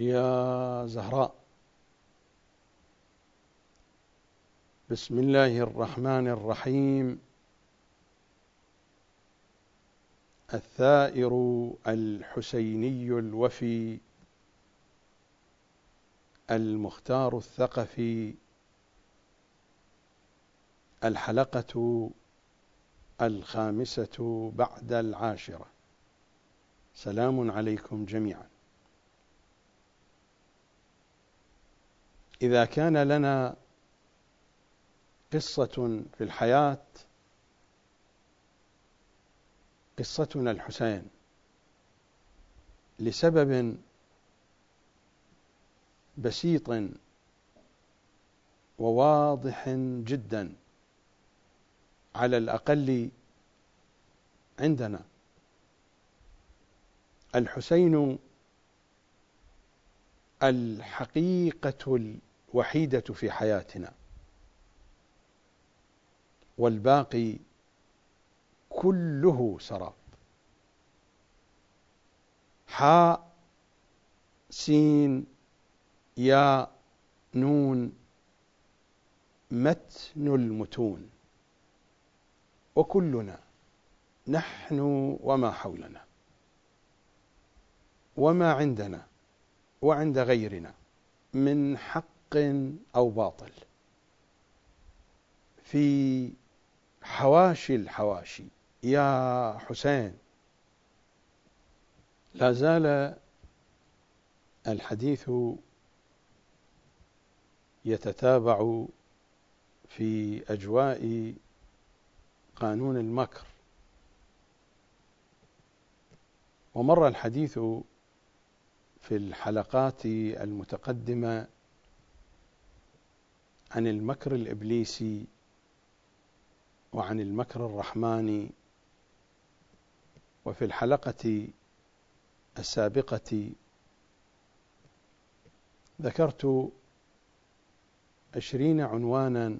يا زهراء. بسم الله الرحمن الرحيم. الثائر الحسيني الوفي. المختار الثقفي. الحلقة الخامسة بعد العاشرة. سلام عليكم جميعا. إذا كان لنا قصة في الحياة قصتنا الحسين لسبب بسيط وواضح جدا على الأقل عندنا. الحسين الحقيقة الوحيدة في حياتنا. والباقي كله سراب. حاء سين يا نون متن المتون. وكلنا نحن وما حولنا. وما عندنا وعند غيرنا من حق أو باطل. في حواشي الحواشي يا حسين لا زال الحديث يتتابع في أجواء قانون المكر. ومر الحديث في الحلقات المتقدمة عن المكر الإبليسي وعن المكر الرحماني وفي الحلقة السابقة ذكرت عشرين عنوانا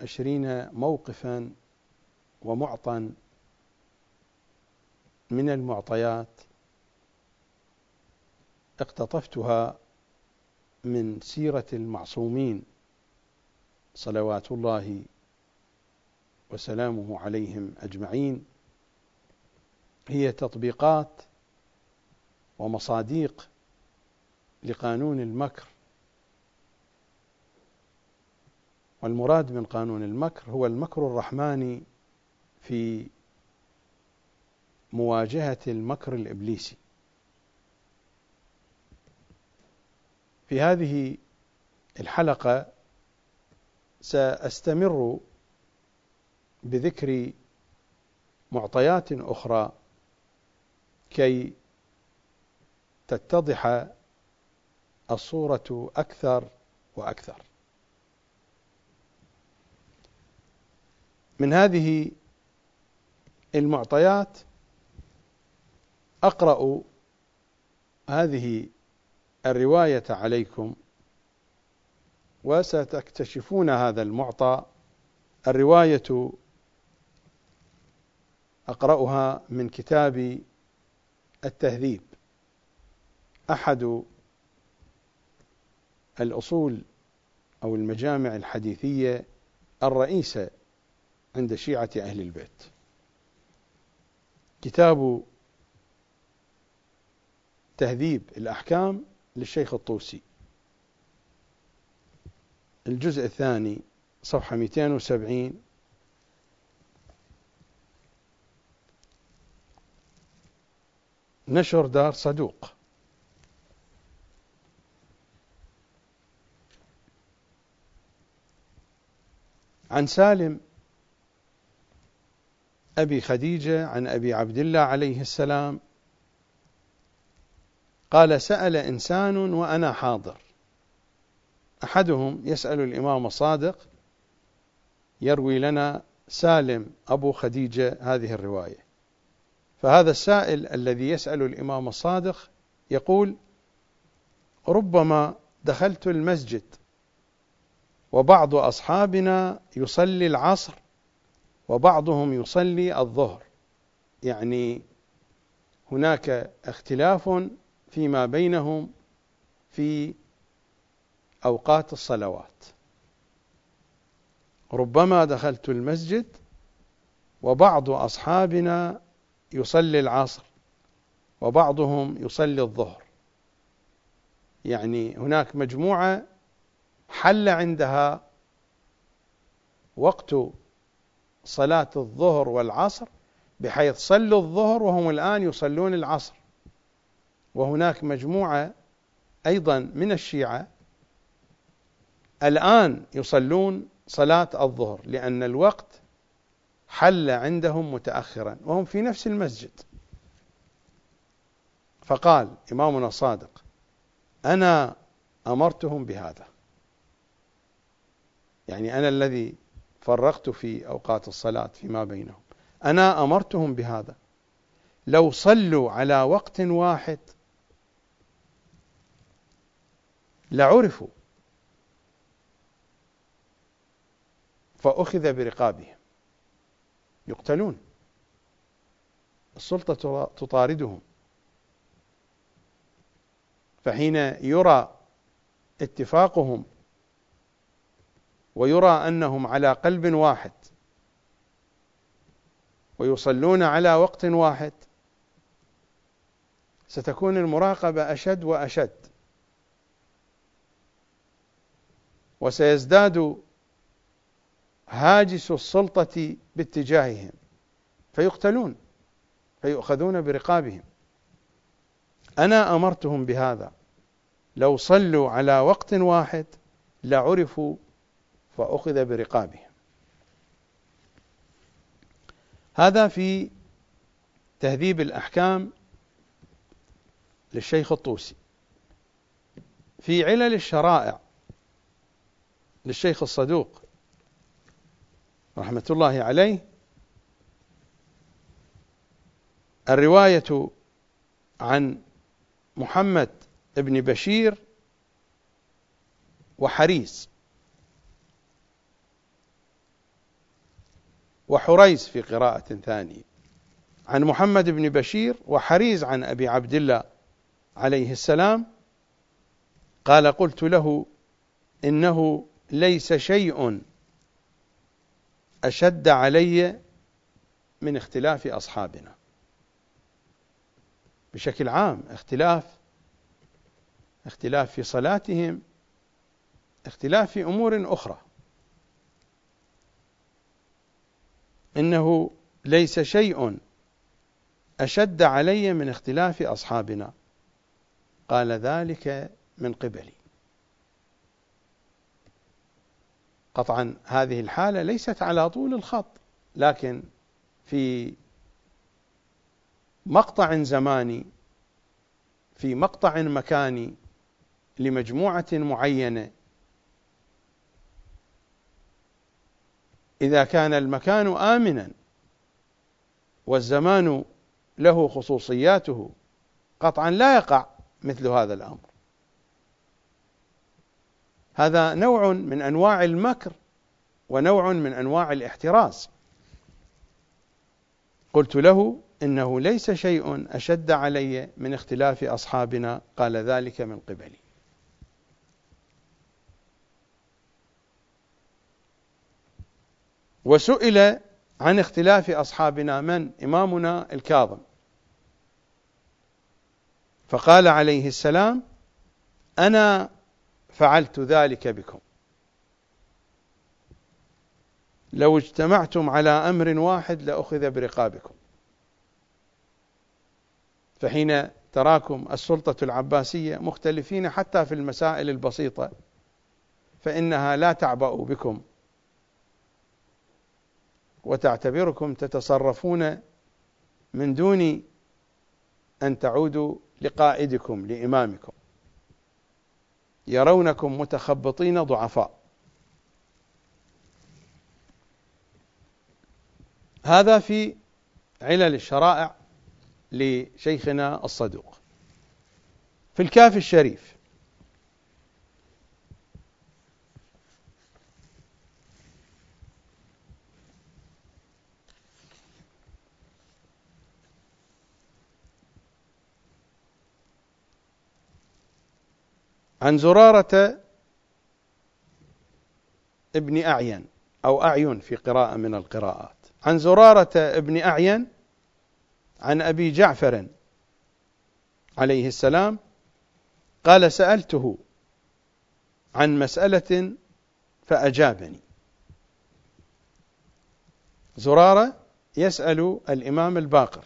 عشرين موقفا ومعطى من المعطيات اقتطفتها من سيرة المعصومين. صلوات الله وسلامه عليهم أجمعين. هي تطبيقات ومصاديق لقانون المكر. والمراد من قانون المكر هو المكر الرحماني في مواجهة المكر الإبليسي. في هذه الحلقة سأستمر بذكر معطيات أخرى كي تتضح الصورة أكثر وأكثر. من هذه المعطيات أقرأ هذه الرواية عليكم وستكتشفون هذا المعطى. الرواية أقرأها من كتاب التهذيب. أحد الأصول أو المجامع الحديثية الرئيسة عند شيعة أهل البيت. كتاب تهذيب الأحكام للشيخ الطوسي. الجزء الثاني صفحة 270 نشر دار صدوق. عن سالم أبي خديجة عن أبي عبد الله عليه السلام قال سأل إنسان وأنا حاضر. أحدهم يسأل الإمام الصادق يروي لنا سالم أبو خديجة هذه الرواية. فهذا السائل الذي يسأل الإمام الصادق يقول ربما دخلت المسجد وبعض أصحابنا يصلي العصر وبعضهم يصلي الظهر. يعني هناك اختلاف فيما بينهم في أوقات الصلوات. ربما دخلت المسجد وبعض أصحابنا يصلي العصر وبعضهم يصلي الظهر. يعني هناك مجموعة حل عندها وقت صلاة الظهر والعصر بحيث صلوا الظهر وهم الآن يصلون العصر. وهناك مجموعة أيضا من الشيعة الآن يصلون صلاة الظهر لأن الوقت حل عندهم متأخرا وهم في نفس المسجد. فقال إمامنا الصادق أنا أمرتهم بهذا. يعني أنا الذي فرقت في أوقات الصلاة فيما بينهم. أنا أمرتهم بهذا. لو صلوا على وقت واحد لعرفوا فأخذ برقابهم. يقتلون. السلطة تطاردهم. فحين يرى اتفاقهم ويرى أنهم على قلب واحد ويصلون على وقت واحد ستكون المراقبة أشد وأشد. وسيزداد هاجس السلطة باتجاههم فيقتلون فيؤخذون برقابهم. أنا أمرتهم بهذا. لو صلوا على وقت واحد لعرفوا فأخذ برقابهم. هذا في تهذيب الأحكام للشيخ الطوسي. في علل الشرائع للشيخ الصدوق رحمة الله عليه. الرواية عن محمد بن بشير وحريز وحريز في قراءة ثانية. عن محمد بن بشير وحريز عن أبي عبد الله عليه السلام. قال قلت له إنه ليس شيء أشد علي من اختلاف أصحابنا. بشكل عام اختلاف اختلاف في صلاتهم اختلاف في أمور أخرى. إنه ليس شيء أشد علي من اختلاف أصحابنا. قال ذلك من قبلي. قطعا هذه الحالة ليست على طول الخط لكن في مقطع زماني في مقطع مكاني لمجموعة معينة إذا كان المكان آمنا والزمان له خصوصياته قطعا لا يقع مثل هذا الأمر. هذا نوع من أنواع المكر ونوع من أنواع الاحتراز. قلت له إنه ليس شيء أشد علي من اختلاف أصحابنا قال ذلك من قبلي. وسئل عن اختلاف أصحابنا من؟ إمامنا الكاظم. فقال عليه السلام أنا فعلت ذلك بكم. لو اجتمعتم على أمر واحد لأخذ برقابكم. فحين تراكم السلطة العباسية مختلفين حتى في المسائل البسيطة فإنها لا تعبأ بكم. وتعتبركم تتصرفون من دون أن تعودوا لقائدكم لإمامكم. يرونكم متخبطين ضعفاء. هذا في علل الشرائع لشيخنا الصدوق. في الكافي الشريف عن زرارة ابن أعين أو أعين في قراءة من القراءات. عن زرارة ابن أعين عن أبي جعفر عليه السلام قال سألته عن مسألة فأجابني. زرارة يسأل الإمام الباقر.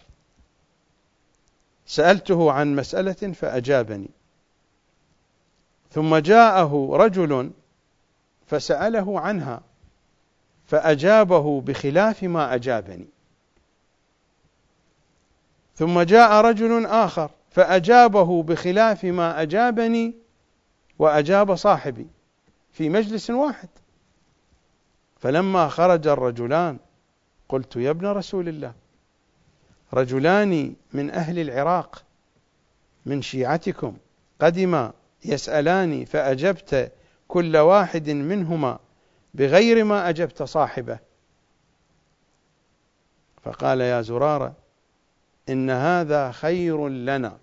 سألته عن مسألة فأجابني. ثم جاءه رجل فسأله عنها فأجابه بخلاف ما أجابني. ثم جاء رجل آخر فأجابه بخلاف ما أجابني وأجاب صاحبي في مجلس واحد. فلما خرج الرجلان قلت يا ابن رسول الله رجلان من أهل العراق من شيعتكم قدما يسألان فأجبت كل واحد منهما بغير ما أجبت صاحبه. فقال يا زرارة إن هذا خير لنا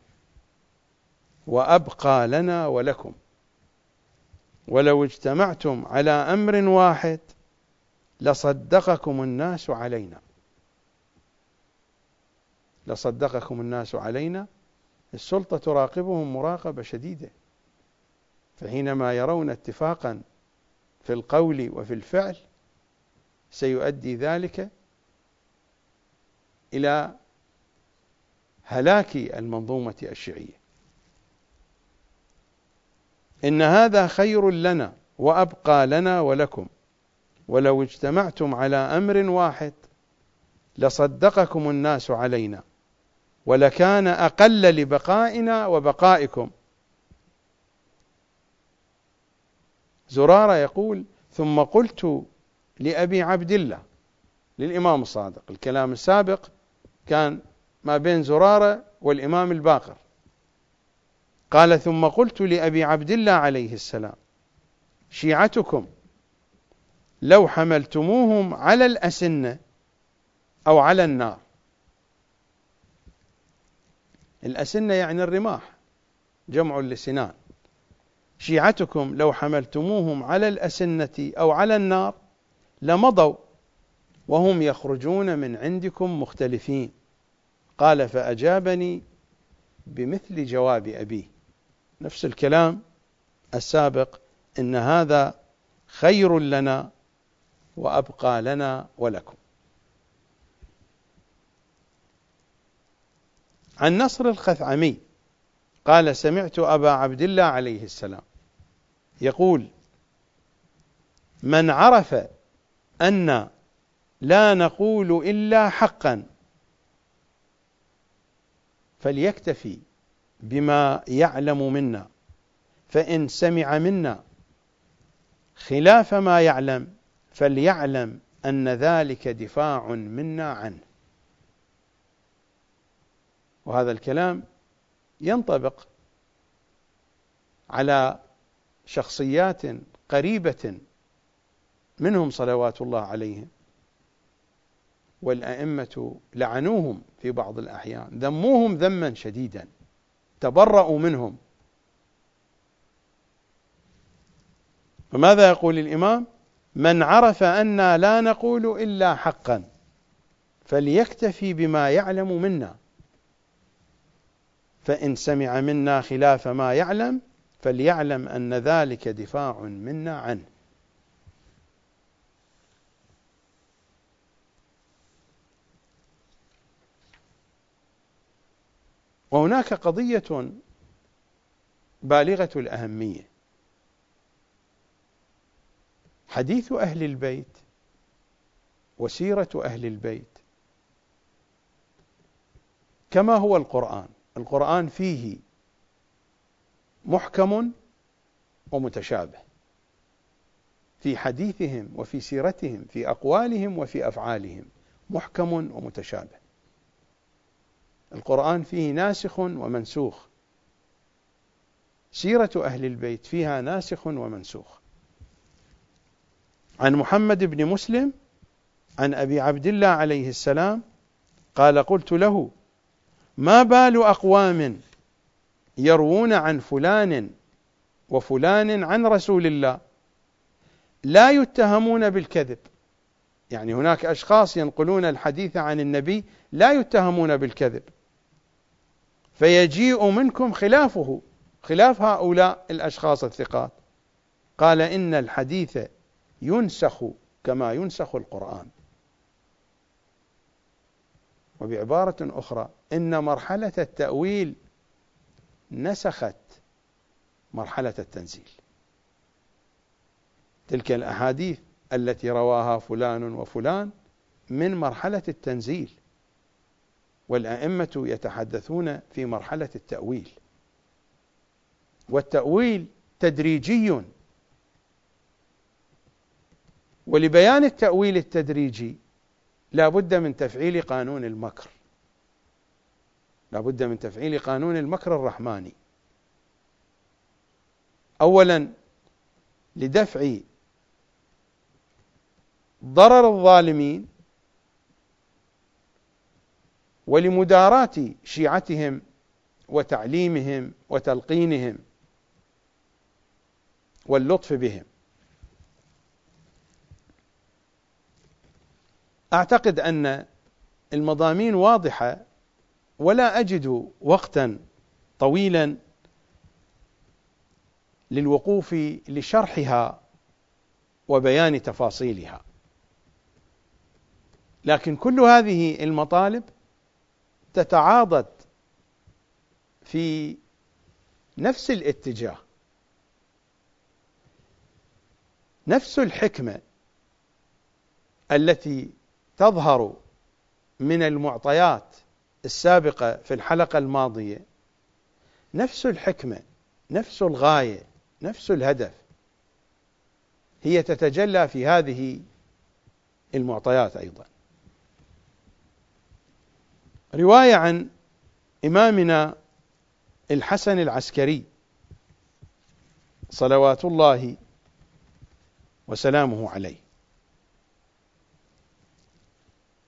وأبقى لنا ولكم. ولو اجتمعتم على أمر واحد لصدقكم الناس علينا. لصدقكم الناس علينا السلطة تراقبهم مراقبة شديدة. فحينما يرون اتفاقا في القول وفي الفعل سيؤدي ذلك إلى هلاك المنظومة الشيعية. إن هذا خير لنا وأبقى لنا ولكم ولو اجتمعتم على أمر واحد لصدقكم الناس علينا ولكان أقل لبقائنا وبقائكم. زرارة يقول ثم قلت لأبي عبد الله للإمام الصادق. الكلام السابق كان ما بين زرارة والإمام الباقر. قال ثم قلت لأبي عبد الله عليه السلام شيعتكم لو حملتموهم على الأسنة أو على النار. الأسنة يعني الرماح جمع لسنان. شيعتكم لو حملتموهم على الأسنة أو على النار لمضوا وهم يخرجون من عندكم مختلفين. قال فأجابني بمثل جواب أبيه. نفس الكلام السابق إن هذا خير لنا وأبقى لنا ولكم. عن نصر الخثعمي قال سمعت أبا عبد الله عليه السلام يقول من عرف أن لا نقول إلا حقا فليكتفي بما يعلم منا فإن سمع منا خلاف ما يعلم فليعلم أن ذلك دفاع منا عنه. وهذا الكلام ينطبق على شخصيات قريبة منهم صلوات الله عليهم والأئمة لعنوهم في بعض الأحيان ذموهم ذما شديدا تبرأوا منهم. فماذا يقول الإمام؟ من عرف أنا لا نقول إلا حقا فليكتفي بما يعلم منا. فإن سمع منا خلاف ما يعلم فليعلم أن ذلك دفاع منا عنه. وهناك قضية بالغة الأهمية. حديث أهل البيت وسيرة أهل البيت. كما هو القرآن. القرآن فيه محكم ومتشابه في حديثهم وفي سيرتهم في أقوالهم وفي أفعالهم محكم ومتشابه. القرآن فيه ناسخ ومنسوخ. سيرة أهل البيت فيها ناسخ ومنسوخ. عن محمد بن مسلم عن أبي عبد الله عليه السلام قال قلت له ما بال أقوام يروون عن فلان وفلان عن رسول الله؟ لا يتهمون بالكذب. يعني هناك أشخاص ينقلون الحديث عن النبي لا يتهمون بالكذب. فيجيء منكم خلافه خلاف هؤلاء الأشخاص الثقات. قال إن الحديث ينسخ كما ينسخ القرآن. وبعبارة أخرى إن مرحلة التأويل نسخت مرحلة التنزيل. تلك الأحاديث التي رواها فلان وفلان من مرحلة التنزيل والأئمة يتحدثون في مرحلة التأويل. والتأويل تدريجي. ولبيان التأويل التدريجي لا بد من تفعيل قانون المكر. لا بد من تفعيل قانون المكر الرحماني. اولا لدفع ضرر الظالمين ولمداراة شيعتهم وتعليمهم وتلقينهم واللطف بهم. أعتقد أن المضامين واضحة ولا أجد وقتا طويلا للوقوف لشرحها وبيان تفاصيلها. لكن كل هذه المطالب تتعاضد في نفس الاتجاه. نفس الحكمة التي تظهر من المعطيات السابقة في الحلقة الماضية نفس الحكمة نفس الغاية نفس الهدف. هي تتجلى في هذه المعطيات أيضا. رواية عن إمامنا الحسن العسكري صلوات الله وسلامه عليه.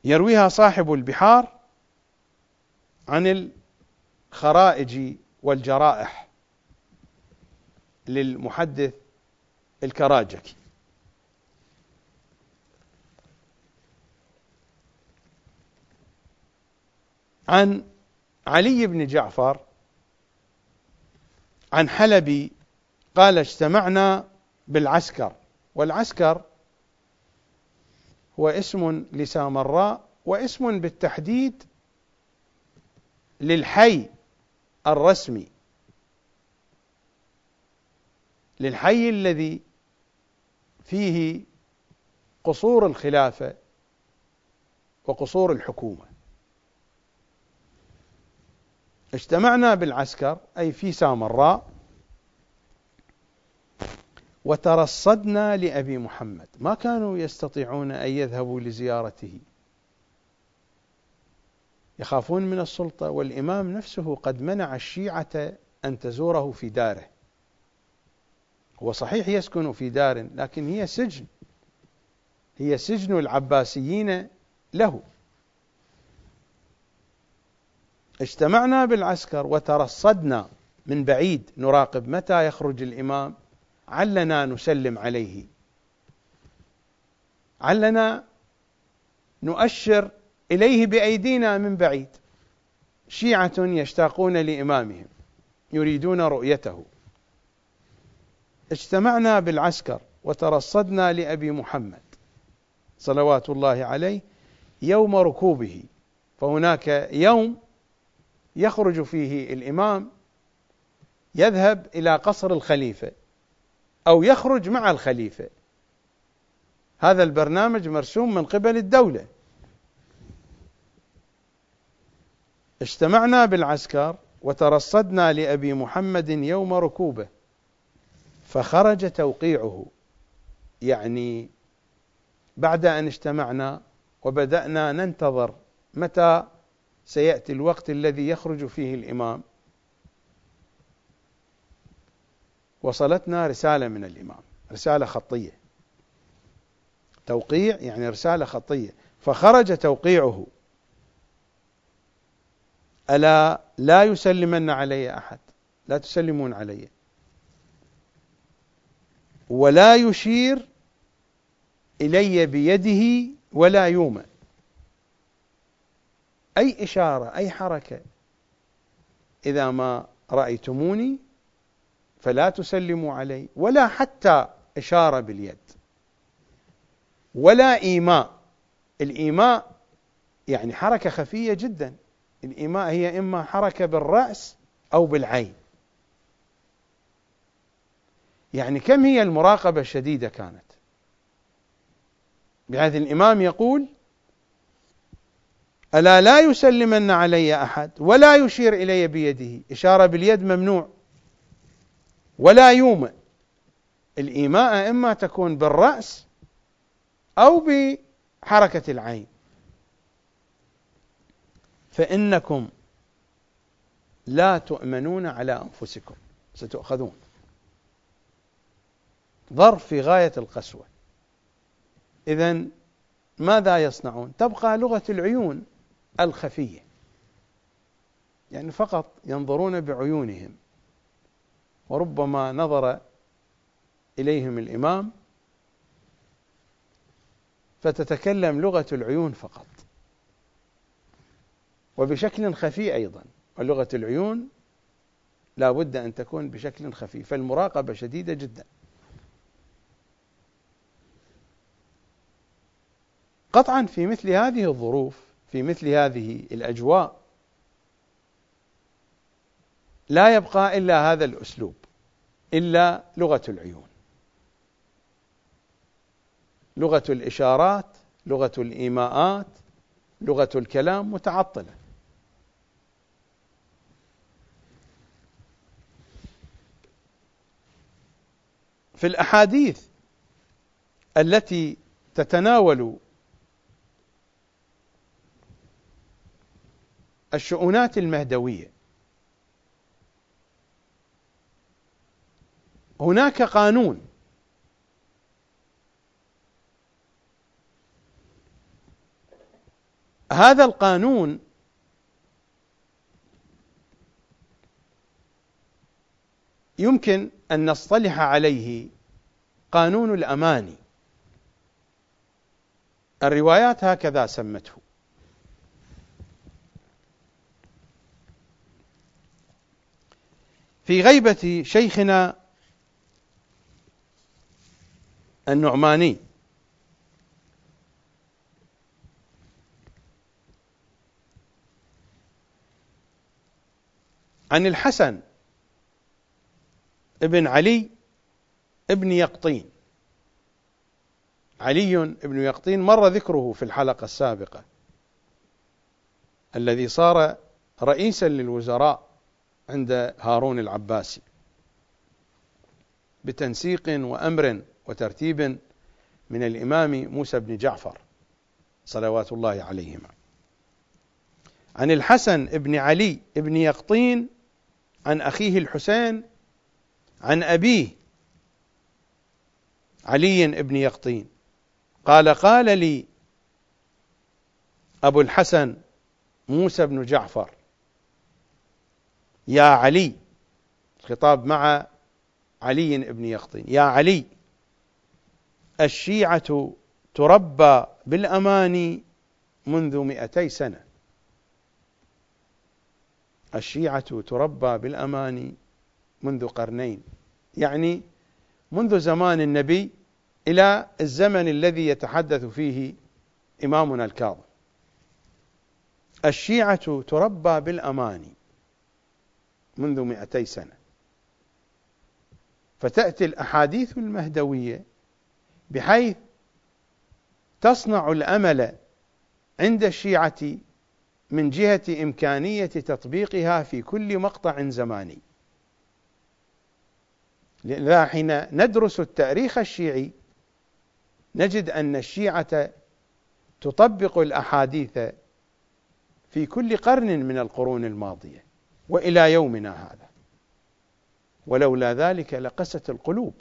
يرويها صاحب البحار عن الخرائج والجرائح للمحدث الكراجكي. عن علي بن جعفر عن حلبي قال اجتمعنا بالعسكر والعسكر هو اسم لسامراء واسم بالتحديد للحي الرسمي. للحي الذي فيه قصور الخلافة وقصور الحكومة. اجتمعنا بالعسكر أي في سامراء وترصدنا لأبي محمد. ما كانوا يستطيعون أن يذهبوا لزيارته. يخافون من السلطة والإمام نفسه قد منع الشيعة أن تزوره في داره. هو صحيح يسكن في دار لكن هي سجن. هي سجن العباسيين له. اجتمعنا بالعسكر وترصدنا من بعيد نراقب متى يخرج الإمام. علنا نسلم عليه. علنا نؤشر إليه بأيدينا من بعيد. شيعة يشتاقون لإمامهم يريدون رؤيته. اجتمعنا بالعسكر وترصدنا لأبي محمد صلوات الله عليه يوم ركوبه. فهناك يوم يخرج فيه الإمام يذهب إلى قصر الخليفة. أو يخرج مع الخليفة. هذا البرنامج مرسوم من قبل الدولة. اجتمعنا بالعسكر وترصدنا لأبي محمد يوم ركوبه فخرج توقيعه. يعني بعد أن اجتمعنا وبدأنا ننتظر متى سيأتي الوقت الذي يخرج فيه الإمام. وصلتنا رسالة من الإمام رسالة خطية. توقيع يعني رسالة خطية. فخرج توقيعه. ألا لا يسلمن علي أحد؟ لا تسلمون علي. ولا يشير إلي بيده ولا يومئ. أي إشارة أي حركة. إذا ما رأيتموني فلا تسلموا علي ولا حتى إشارة باليد ولا إيماء. الإيماء يعني حركة خفية جدا. الإيماء هي إما حركة بالرأس أو بالعين. يعني كم هي المراقبة الشديدة كانت؟ بحيث الإمام يقول ألا لا يسلمن علي أحد ولا يشير إلي بيده. إشارة باليد ممنوع. ولا يومئ. الإيماء إما تكون بالرأس أو بحركة العين. فإنكم لا تؤمنون على أنفسكم. ستؤخذون. ظرف في غاية القسوة. إذا ماذا يصنعون؟ تبقى لغة العيون الخفية. يعني فقط ينظرون بعيونهم. وربما نظر إليهم الإمام فتتكلم لغة العيون فقط. وبشكل خفي أيضا ولغة العيون لا بد أن تكون بشكل خفي فالمراقبة شديدة جدا. قطعا في مثل هذه الظروف في مثل هذه الأجواء لا يبقى إلا هذا الأسلوب إلا لغة العيون. لغة الإشارات لغة الإيماءات لغة الكلام متعطلة. في الأحاديث التي تتناول الشؤونات المهدوية هناك قانون. هذا القانون يمكن أن نصطلح عليه قانون الأماني. الروايات هكذا سمته. في غيبة شيخنا النعماني. عن الحسن ابن علي ابن يقطين. علي ابن يقطين مر ذكره في الحلقة السابقة الذي صار رئيسا للوزراء عند هارون العباسي بتنسيق وأمر وترتيب من الإمام موسى بن جعفر صلوات الله عليهما. عن الحسن بن علي بن يقطين عن أخيه الحسين عن أبيه علي بن يقطين. قال قال لي أبو الحسن موسى بن جعفر يا علي الخطاب مع علي بن يقطين يا علي الشيعة تربى بالأمان منذ مئتي سنة. الشيعة تربى بالأمان منذ قرنين. يعني منذ زمان النبي إلى الزمن الذي يتحدث فيه إمامنا الكاظم. الشيعة تربى بالأمان منذ مئتي سنة. فتأتي الأحاديث المهدوية بحيث تصنع الأمل عند الشيعة من جهة إمكانية تطبيقها في كل مقطع زماني. لذا حين ندرس التاريخ الشيعي نجد أن الشيعة تطبق الأحاديث في كل قرن من القرون الماضية وإلى يومنا هذا. ولولا ذلك لقست القلوب.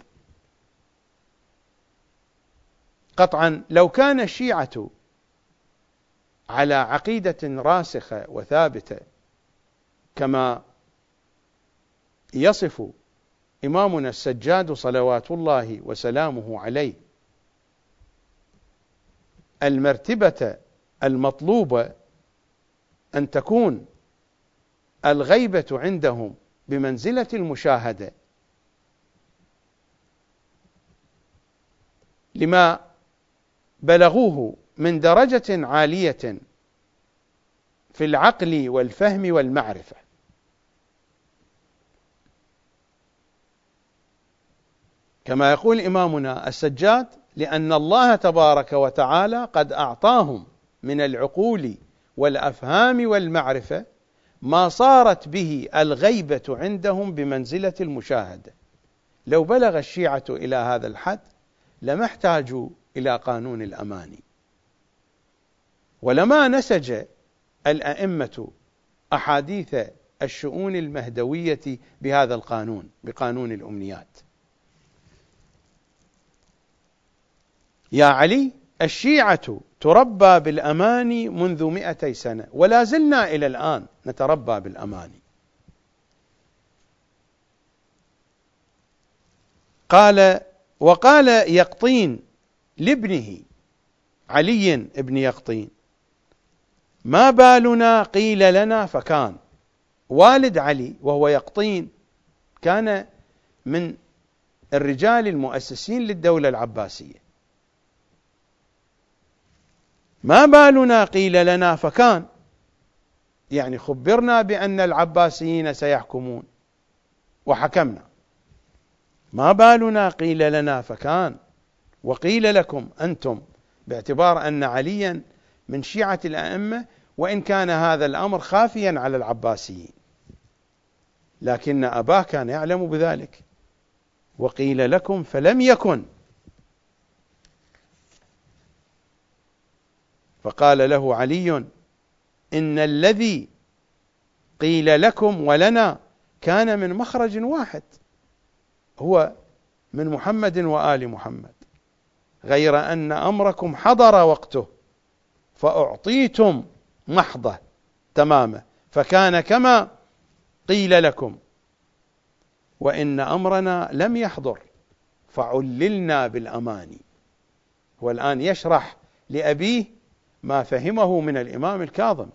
قطعا لو كان الشيعة على عقيدة راسخة وثابتة كما يصف إمامنا السجاد صلوات الله وسلامه عليه المرتبة المطلوبة أن تكون الغيبة عندهم بمنزلة المشاهدة. لما بلغوه من درجة عالية في العقل والفهم والمعرفة. كما يقول إمامنا السجاد لأن الله تبارك وتعالى قد أعطاهم من العقول والأفهام والمعرفة ما صارت به الغيبة عندهم بمنزلة المشاهدة. لو بلغ الشيعة إلى هذا الحد لما احتاجوا إلى قانون الأماني ولما نسج الأئمة أحاديث الشؤون المهدوية بهذا القانون بقانون الأمنيات. يا علي الشيعة تربى بالأماني منذ مئتي سنة ولا زلنا إلى الآن نتربى بالأماني قال وقال يقطين لابنه علي ابن يقطين. ما بالنا قيل لنا فكان. والد علي وهو يقطين كان من الرجال المؤسسين للدولة العباسية. ما بالنا قيل لنا فكان. يعني خبرنا بأن العباسيين سيحكمون. وحكمنا. ما بالنا قيل لنا فكان. وقيل لكم أنتم باعتبار أن عليا من شيعة الأئمة وإن كان هذا الأمر خافيا على العباسيين. لكن أباه كان يعلم بذلك. وقيل لكم فلم يكن. فقال له علي إن الذي قيل لكم ولنا كان من مخرج واحد هو من محمد وآل محمد. غير أن أمركم حضر وقته فأعطيتم محضة تمامة فكان كما قيل لكم. وإن أمرنا لم يحضر فعللنا بالأماني والآن يشرح لأبيه ما فهمه من الإمام الكاظم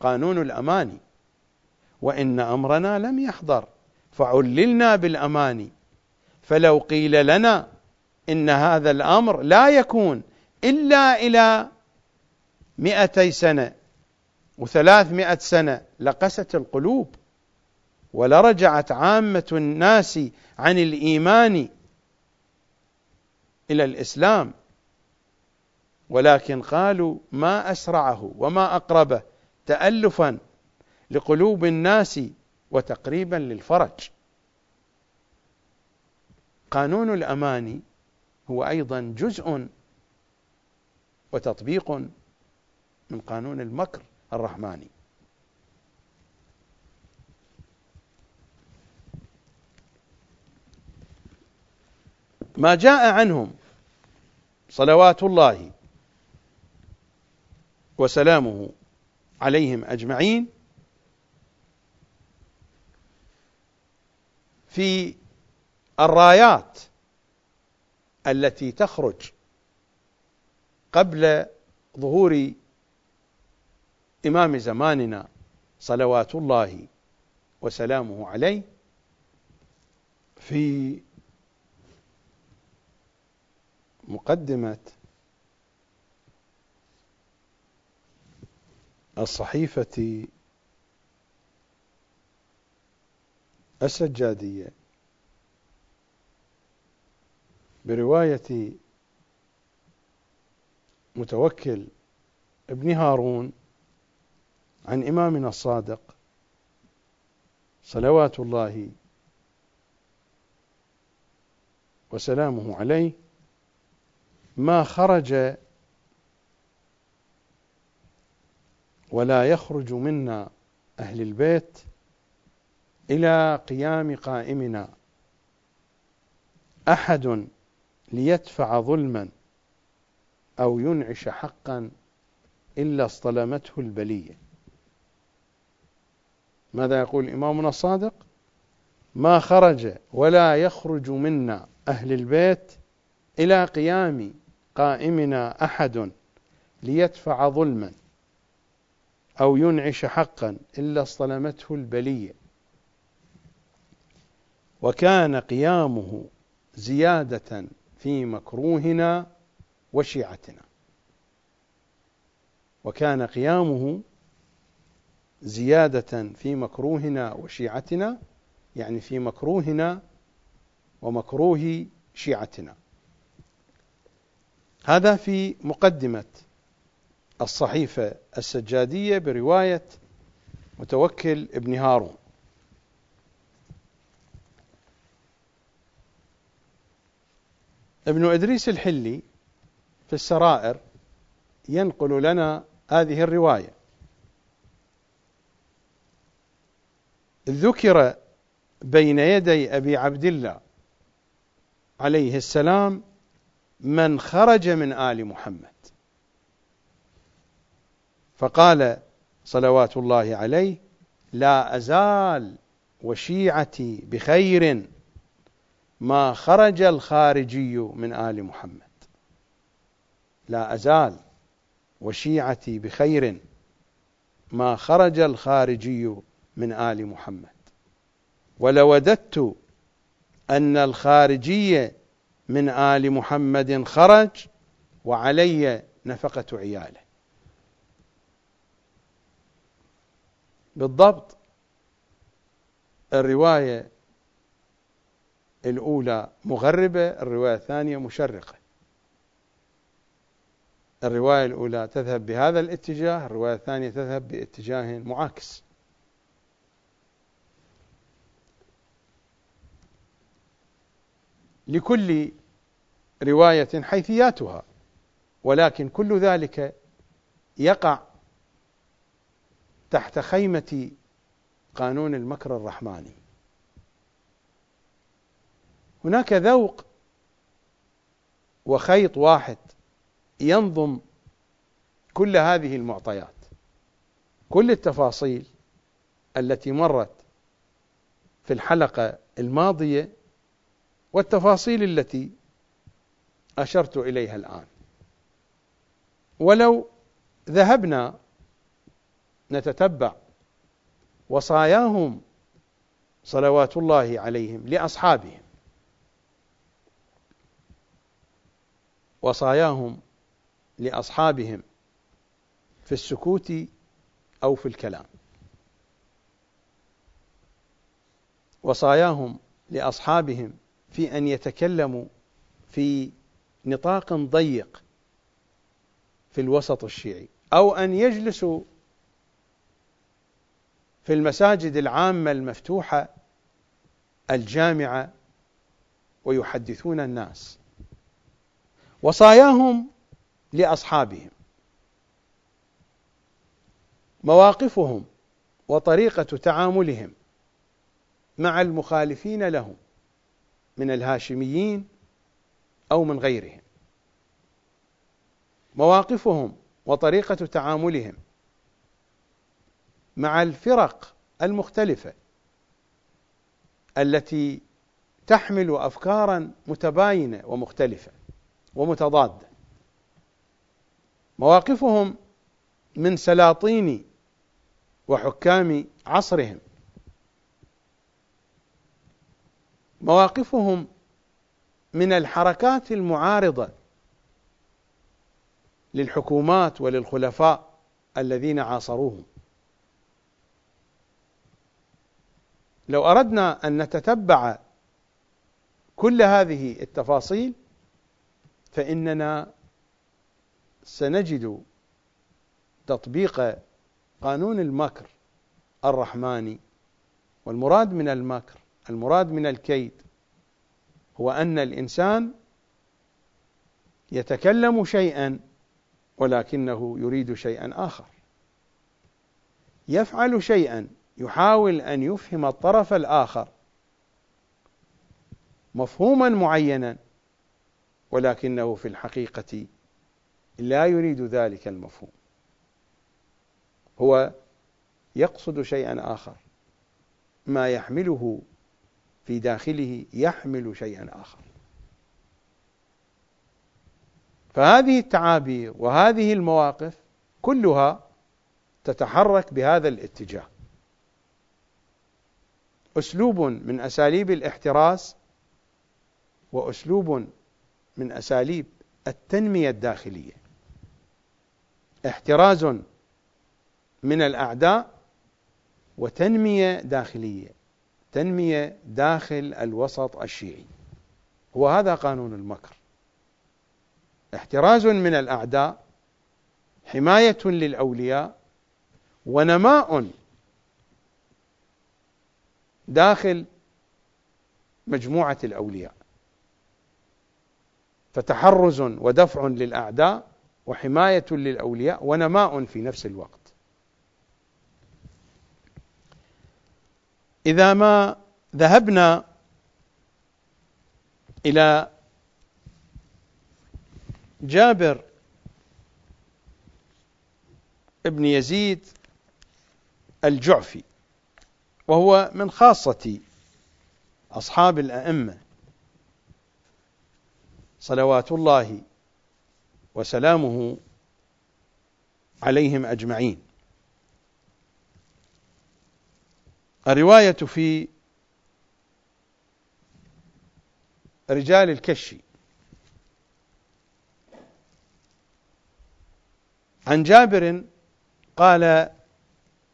قانون الأماني وإن أمرنا لم يحضر فعللنا بالأماني فلو قيل لنا إن هذا الأمر لا يكون إلا إلى مئتي سنة وثلاثمائة سنة لقست القلوب ولرجعت عامة الناس عن الإيمان إلى الإسلام. ولكن قالوا ما أسرعه وما أقربه تألفا لقلوب الناس وتقريبا للفرج. قانون الأماني هو أيضا جزء وتطبيق من قانون المكر الرحماني. ما جاء عنهم صلوات الله وسلامه عليهم أجمعين في الرايات التي تخرج قبل ظهور إمام زماننا صلوات الله وسلامه عليه في مقدمة الصحيفة السجادية. برواية متوكل ابن هارون عن إمامنا الصادق صلوات الله وسلامه عليه ما خرج ولا يخرج منا أهل البيت إلى قيام قائمنا. أحد ليدفع ظلما أو ينعش حقا إلا اصطلمته البلية. ماذا يقول إمامنا الصادق؟ ما خرج ولا يخرج منا أهل البيت إلى قيام قائمنا أحد ليدفع ظلما أو ينعش حقا إلا اصطلمته البلية. وكان قيامه زيادة في مكروهنا وشيعتنا. وكان قيامه زيادة في مكروهنا وشيعتنا يعني في مكروهنا ومكروه شيعتنا. هذا في مقدمة الصحيفة السجادية برواية متوكل ابن هارون. ابن إدريس الحلي في السرائر ينقل لنا هذه الرواية. ذكر بين يدي أبي عبد الله عليه السلام من خرج من آل محمد. فقال صلوات الله عليه لا أزال وشيعتي بخير ما خرج الخارجي من آل محمد. لا أزال وشيعتي بخير ما خرج الخارجي من آل محمد. ولوددت أن الخارجي من آل محمد خرج وعلي نفقة عياله. بالضبط الرواية الأولى مغربة الرواية الثانية مشرقة. الرواية الأولى تذهب بهذا الاتجاه الرواية الثانية تذهب باتجاه معاكس لكل رواية حيثياتها ولكن كل ذلك يقع تحت خيمة قانون المكر الرحماني. هناك ذوق وخيط واحد ينظم كل هذه المعطيات كل التفاصيل التي مرت في الحلقة الماضية والتفاصيل التي أشرت إليها الآن. ولو ذهبنا نتتبع وصاياهم صلوات الله عليهم لأصحابهم وصاياهم لأصحابهم في السكوت أو في الكلام. وصاياهم لأصحابهم في أن يتكلموا في نطاق ضيق في الوسط الشيعي أو أن يجلسوا في المساجد العامة المفتوحة الجامعة ويحدثون الناس. وصاياهم لأصحابهم. مواقفهم وطريقة تعاملهم مع المخالفين لهم من الهاشميين أو من غيرهم. مواقفهم وطريقة تعاملهم مع الفرق المختلفة التي تحمل أفكارا متباينة ومختلفة. ومتضادة مواقفهم من سلاطين وحكام عصرهم. مواقفهم من الحركات المعارضة للحكومات وللخلفاء الذين عاصروهم. لو أردنا أن نتتبع كل هذه التفاصيل فإننا سنجد تطبيق قانون المكر الرحماني. والمراد من المكر المراد من الكيد هو أن الإنسان يتكلم شيئا ولكنه يريد شيئا آخر. يفعل شيئا يحاول أن يفهم الطرف الآخر مفهوما معينا. ولكنه في الحقيقة لا يريد ذلك المفهوم. هو يقصد شيئا آخر. ما يحمله في داخله يحمل شيئا آخر. فهذه التعابير وهذه المواقف كلها تتحرك بهذا الاتجاه. أسلوب من أساليب الاحتراس وأسلوب من أساليب التنمية الداخلية. احتراز من الأعداء وتنمية داخلية تنمية داخل الوسط الشيعي. هو هذا قانون المكر. احتراز من الأعداء حماية للأولياء ونماء داخل مجموعة الأولياء. فتحرز ودفع للأعداء وحماية للأولياء ونماء في نفس الوقت. إذا ما ذهبنا إلى جابر ابن يزيد الجعفي وهو من خاصة أصحاب الأئمة صلوات الله وسلامه عليهم أجمعين. الرواية في رجال الكشي عن جابر قال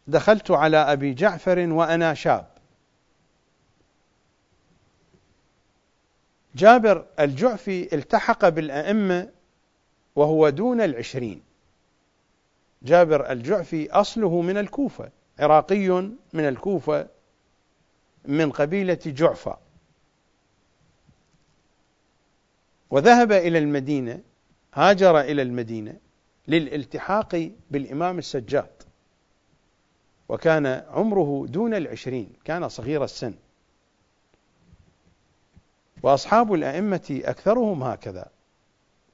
دخلت على أبي جعفر وأنا شاب. جابر الجعفي التحق بالأئمة وهو دون العشرين. جابر الجعفي أصله من الكوفة عراقي من الكوفة من قبيلة جعفة. وذهب إلى المدينة هاجر إلى المدينة للالتحاق بالإمام السجاد وكان عمره دون العشرين كان صغير السن. وأصحاب الأئمة أكثرهم هكذا.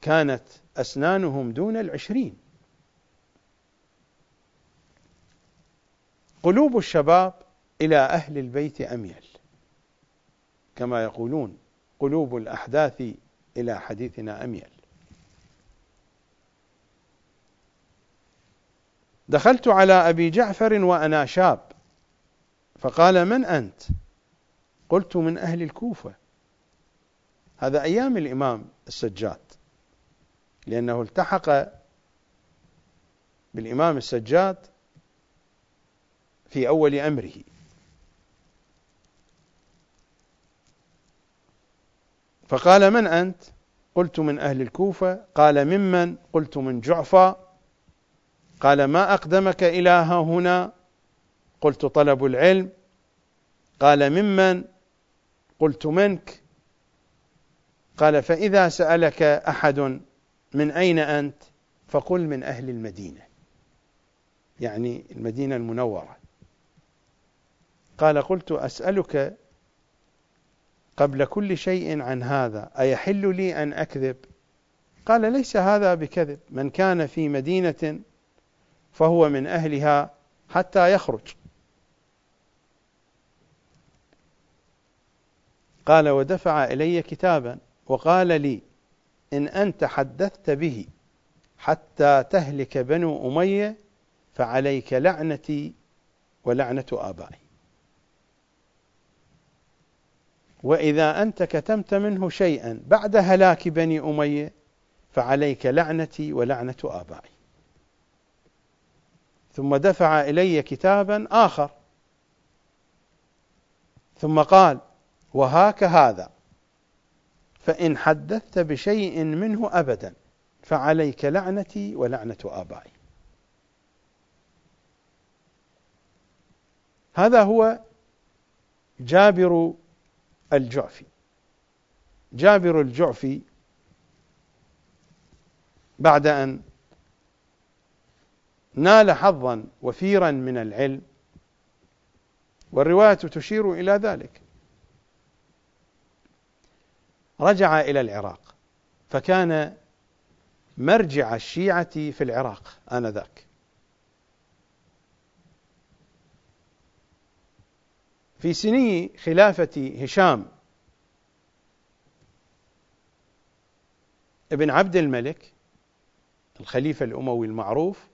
كانت أسنانهم دون العشرين. قلوب الشباب إلى أهل البيت أميل. كما يقولون قلوب الأحداث إلى حديثنا أميل. دخلت على أبي جعفر وأنا شاب فقال من أنت؟ قلت من أهل الكوفة. هذا أيام الإمام السجاد لأنه التحق بالإمام السجاد في أول أمره. فقال من أنت؟ قلت من أهل الكوفة. قال ممن؟ قلت من جعفى. قال ما أقدمك إلى ها هنا؟ قلت طلب العلم. قال ممن؟ قلت منك. قال فإذا سألك أحد من أين أنت؟ فقل من أهل المدينة. يعني المدينة المنورة. قال قلت أسألك قبل كل شيء عن هذا أيحل لي أن أكذب؟ قال ليس هذا بكذب. من كان في مدينة فهو من أهلها حتى يخرج. قال ودفع إلي كتابا. وقال لي إن أنت حدثت به حتى تهلك بنو أمية فعليك لعنتي ولعنة آبائي. وإذا أنت كتمت منه شيئا بعد هلاك بني أمية فعليك لعنتي ولعنة آبائي. ثم دفع إلي كتابا آخر. ثم قال وهاك هذا. فإن حدثت بشيء منه أبدا فعليك لعنتي ولعنة آبائي. هذا هو جابر الجعفي. جابر الجعفي بعد أن نال حظا وفيرا من العلم والرواية تشير إلى ذلك. رجع إلى العراق فكان مرجع الشيعة في العراق آنذاك. في سني خلافة هشام ابن عبد الملك الخليفة الأموي المعروف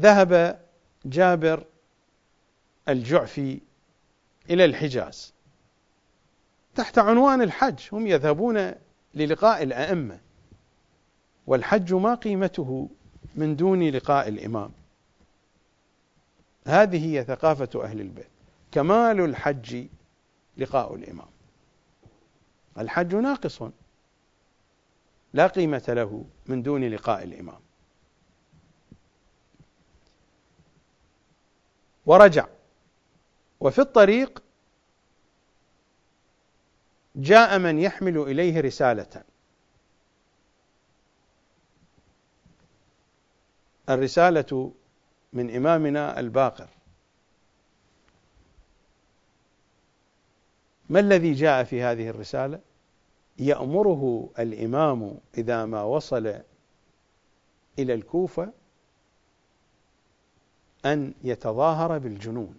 ذهب جابر الجعفي إلى الحجاز. تحت عنوان الحج هم يذهبون للقاء الأئمة. والحج ما قيمته من دون لقاء الإمام. هذه هي ثقافة أهل البيت. كمال الحج لقاء الإمام. الحج ناقص. لا قيمة له من دون لقاء الإمام. ورجع. وفي الطريق جاء من يحمل إليه رسالة. الرسالة من إمامنا الباقر. ما الذي جاء في هذه الرسالة؟ يأمره الإمام إذا ما وصل إلى الكوفة أن يتظاهر بالجنون.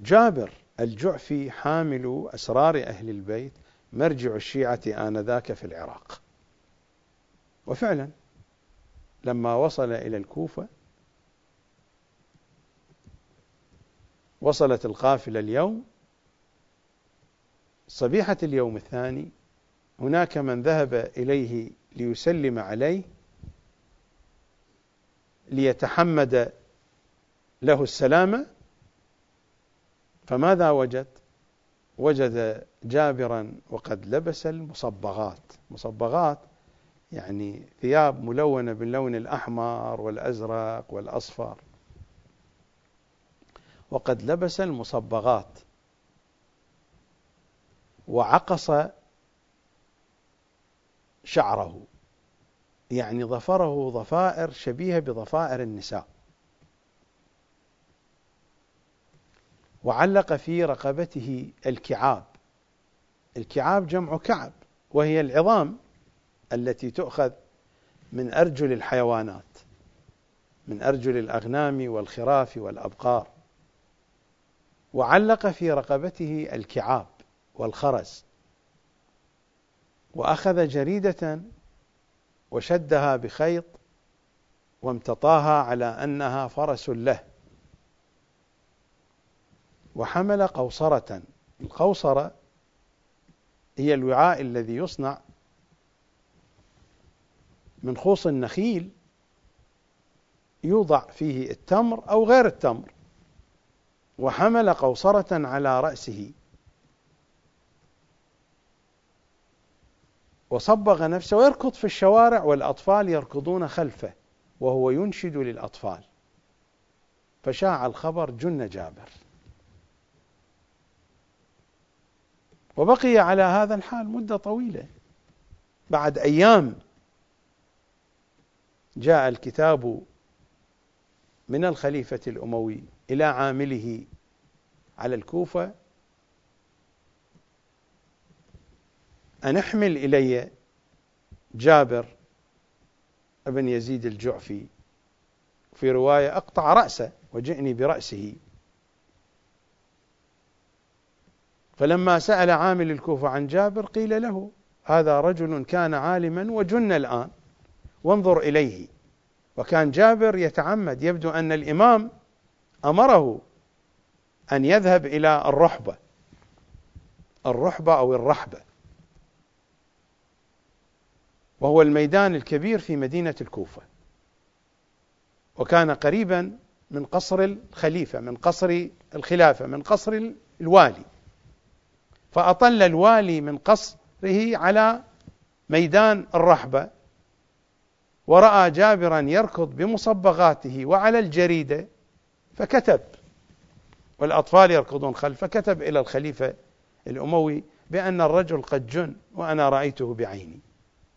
جابر الجعفي حامل أسرار أهل البيت مرجع الشيعة آنذاك في العراق. وفعلا لما وصل إلى الكوفة وصلت القافلة اليوم. صبيحة اليوم الثاني هناك من ذهب إليه ليسلم عليه ليتحمد له السلامة. فماذا وجد؟ وجد جابرا وقد لبس المصبغات. مصبغات يعني ثياب ملونة باللون الأحمر والأزرق والأصفر. وقد لبس المصبغات. وعقص شعره. يعني ظفره ظفائر شبيهة بظفائر النساء. وعلق في رقبته الكعاب. الكعاب جمع كعب وهي العظام التي تؤخذ من أرجل الحيوانات من أرجل الأغنام والخراف والأبقار. وعلق في رقبته الكعاب والخرز. وأخذ جريدة وشدها بخيط وامتطاها على أنها فرس له. وحمل قوصرة. القوصرة هي الوعاء الذي يصنع من خوص النخيل يوضع فيه التمر أو غير التمر. وحمل قوصرة على رأسه. وصبغ نفسه ويركض في الشوارع والأطفال يركضون خلفه وهو ينشد للأطفال. فشاع الخبر جن جابر. وبقي على هذا الحال مدة طويلة. بعد أيام جاء الكتاب من الخليفة الأموي إلى عامله على الكوفة. أن احمل إلي جابر ابن يزيد الجعفي في رواية أقطع رأسه وجئني برأسه. فلما سأل عامل الكوفة عن جابر قيل له هذا رجل كان عالما وجن الآن وانظر إليه. وكان جابر يتعمد يبدو أن الإمام أمره أن يذهب إلى الرحبة. الرحبة أو الرحبة. وهو الميدان الكبير في مدينة الكوفة. وكان قريبا من قصر الخليفة من قصر الخلافة من قصر الوالي. فأطل الوالي من قصره على ميدان الرحبة ورأى جابرا يركض بمصبغاته وعلى الجريدة فكتب والأطفال يركضون خلفه كتب إلى الخليفة الأموي بأن الرجل قد جن وأنا رأيته بعيني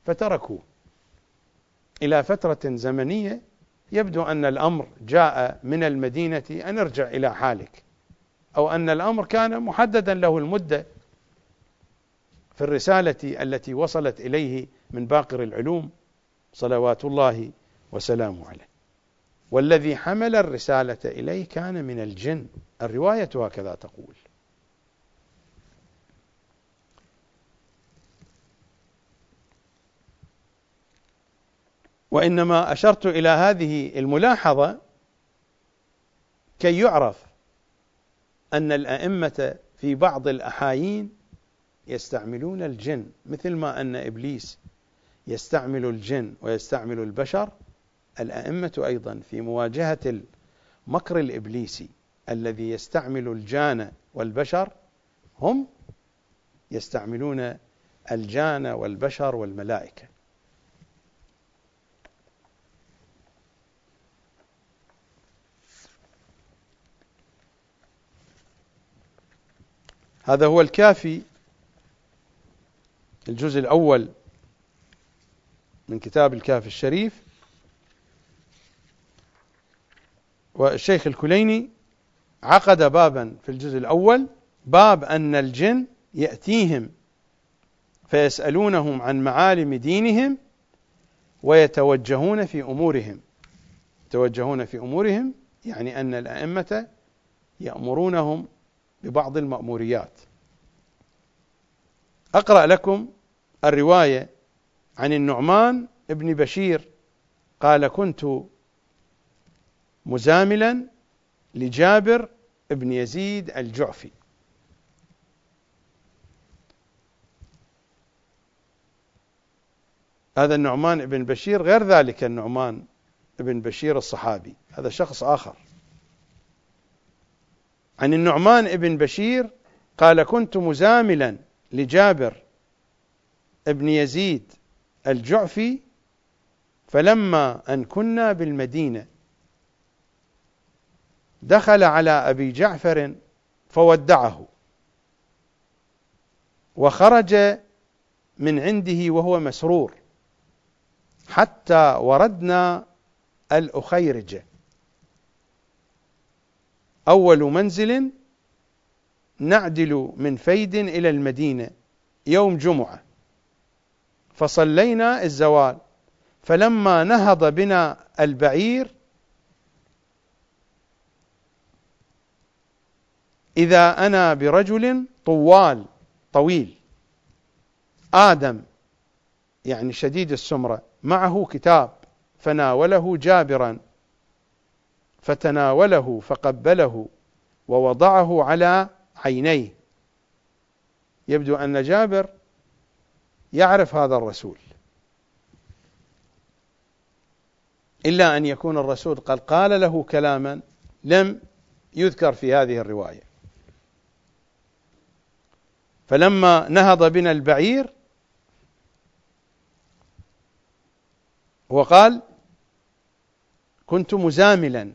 فتركوه. إلى فترة زمنية يبدو أن الأمر جاء من المدينة أن ارجع إلى حالك أو أن الأمر كان محددا له المدة في الرسالة التي وصلت إليه من باقر العلوم صلوات الله وسلامه عليه. والذي حمل الرسالة إليه كان من الجن. الرواية هكذا تقول. وإنما أشرت إلى هذه الملاحظة كي يعرف أن الأئمة في بعض الأحايين يستعملون الجن مثل ما أن إبليس يستعمل الجن ويستعمل البشر الأئمة أيضا في مواجهة المكر الإبليسي الذي يستعمل الجان والبشر هم يستعملون الجان والبشر والملائكة. هذا هو الكافي الجزء الأول من كتاب الكافي الشريف والشيخ الكليني عقد بابا في الجزء الأول باب أن الجن يأتيهم فيسألونهم عن معالم دينهم ويتوجهون في أمورهم. يتوجهون في أمورهم يعني أن الأئمة يأمرونهم ببعض المأموريات. أقرأ لكم الرواية عن النعمان ابن بشير قال كنت مزاملا لجابر ابن يزيد الجعفي. هذا النعمان بن بشير غير ذلك النعمان بن بشير الصحابي. هذا شخص آخر. عن النعمان بن بشير قال كنت مزاملا لجابر ابن يزيد الجعفي فلما أن كنا بالمدينة دخل على أبي جعفر فودعه وخرج من عنده وهو مسرور حتى وردنا الأخيرجة أول منزل نعدل من فيد إلى المدينة يوم جمعة. فصلينا الزوال. فلما نهض بنا البعير إذا أنا برجل طوال طويل آدم يعني شديد السمرة معه كتاب فناوله جابرا فتناوله فقبله ووضعه على عينيه. يبدو أن جابر يعرف هذا الرسول. إلا أن يكون الرسول قد قال له كلاما لم يذكر في هذه الرواية. فلما نهض بنا البعير وقال كنت مزاملا.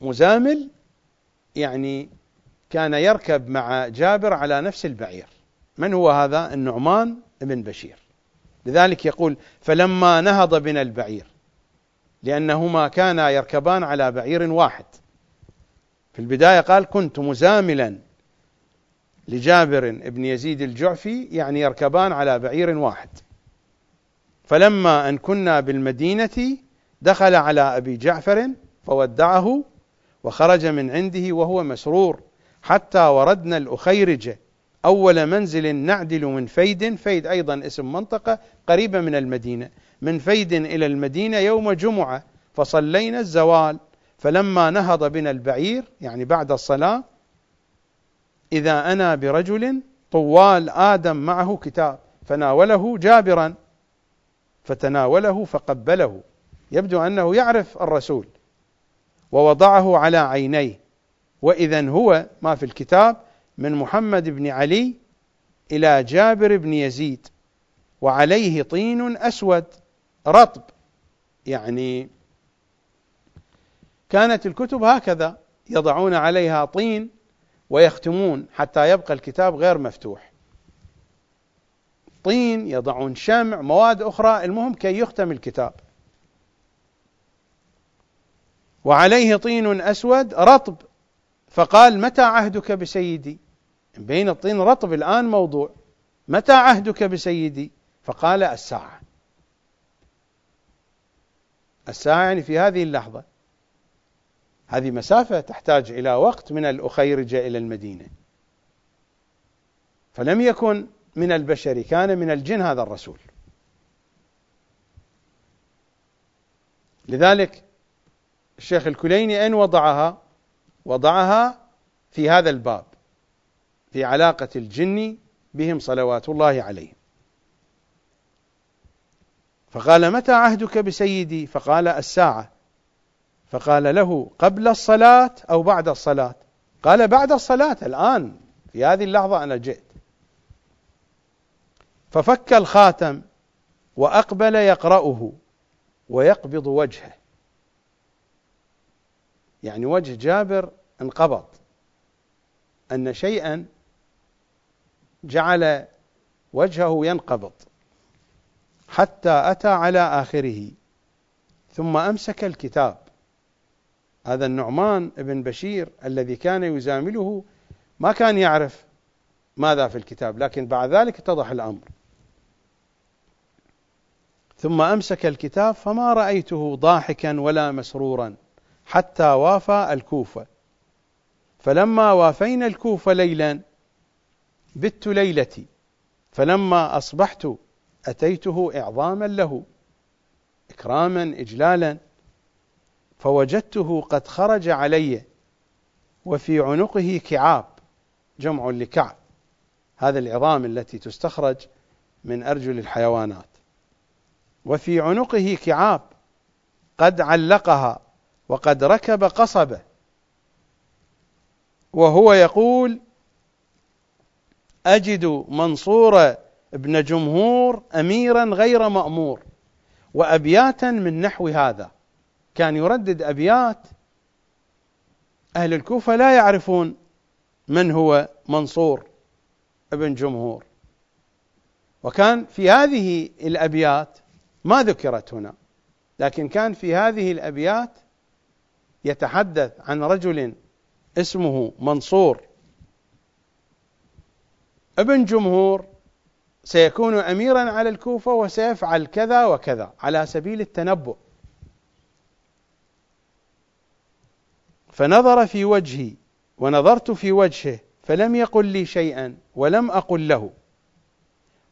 مزامل يعني كان يركب مع جابر على نفس البعير. من هو هذا؟ النعمان بن بشير. لذلك يقول فلما نهض بنا البعير لأنهما كانا يركبان على بعير واحد. في البداية قال كنت مزاملا لجابر بن يزيد الجعفي يعني يركبان على بعير واحد. فلما أن كنا بالمدينة دخل على أبي جعفر فودعه وخرج من عنده وهو مسرور حتى وردنا الأخيرجة أول منزل نعدل من فيد فيد أيضا اسم منطقة قريبة من المدينة من فيد إلى المدينة يوم جمعة فصلينا الزوال فلما نهض بنا البعير يعني بعد الصلاة إذا أنا برجل طوال آدم معه كتاب فناوله جابرا فتناوله فقبله يبدو أنه يعرف الرسول ووضعه على عينيه وإذا هو ما في الكتاب من محمد بن علي إلى جابر بن يزيد وعليه طين أسود رطب. يعني كانت الكتب هكذا يضعون عليها طين ويختمون حتى يبقى الكتاب غير مفتوح. طين يضعون شمع مواد أخرى المهم كي يختم الكتاب. وعليه طين أسود رطب. فقال متى عهدك بسيدي؟ بين الطين رطب الآن موضوع. متى عهدك بسيدي؟ فقال الساعة. الساعة يعني في هذه اللحظة. هذه مسافة تحتاج إلى وقت من الأخيرج إلى المدينة. فلم يكن من البشر كان من الجن هذا الرسول. لذلك الشيخ الكليني أين وضعها وضعها في هذا الباب. في علاقة الجن بهم صلوات الله عليهم. فقال متى عهدك بسيدي؟ فقال الساعة. فقال له قبل الصلاة أو بعد الصلاة؟ قال بعد الصلاة الآن في هذه اللحظة أنا جئت. ففك الخاتم وأقبل يقرأه ويقبض وجهه. يعني وجه جابر انقبض. أن شيئا جعل وجهه ينقبض حتى أتى على آخره ثم أمسك الكتاب. هذا النعمان بن بشير الذي كان يزامله ما كان يعرف ماذا في الكتاب لكن بعد ذلك اتضح الأمر. ثم أمسك الكتاب فما رأيته ضاحكا ولا مسرورا حتى وافى الكوفة. فلما وافينا الكوفة ليلا بت ليلتي فلما أصبحت أتيته إعظاما له إكراما إجلالا فوجدته قد خرج علي وفي عنقه كعاب جمع لكعب. هذا العظام التي تستخرج من أرجل الحيوانات. وفي عنقه كعاب قد علقها وقد ركب قصبه. وهو يقول أجد منصور ابن جمهور أميرا غير مأمور وأبياتا من نحو هذا. كان يردد أبيات أهل الكوفة لا يعرفون من هو منصور ابن جمهور. وكان في هذه الأبيات ما ذكرت هنا لكن كان في هذه الأبيات يتحدث عن رجل اسمه منصور. ابن جمهور سيكون اميرا على الكوفة وسيفعل كذا وكذا على سبيل التنبؤ. فنظر في وجهي ونظرت في وجهه فلم يقل لي شيئا ولم أقل له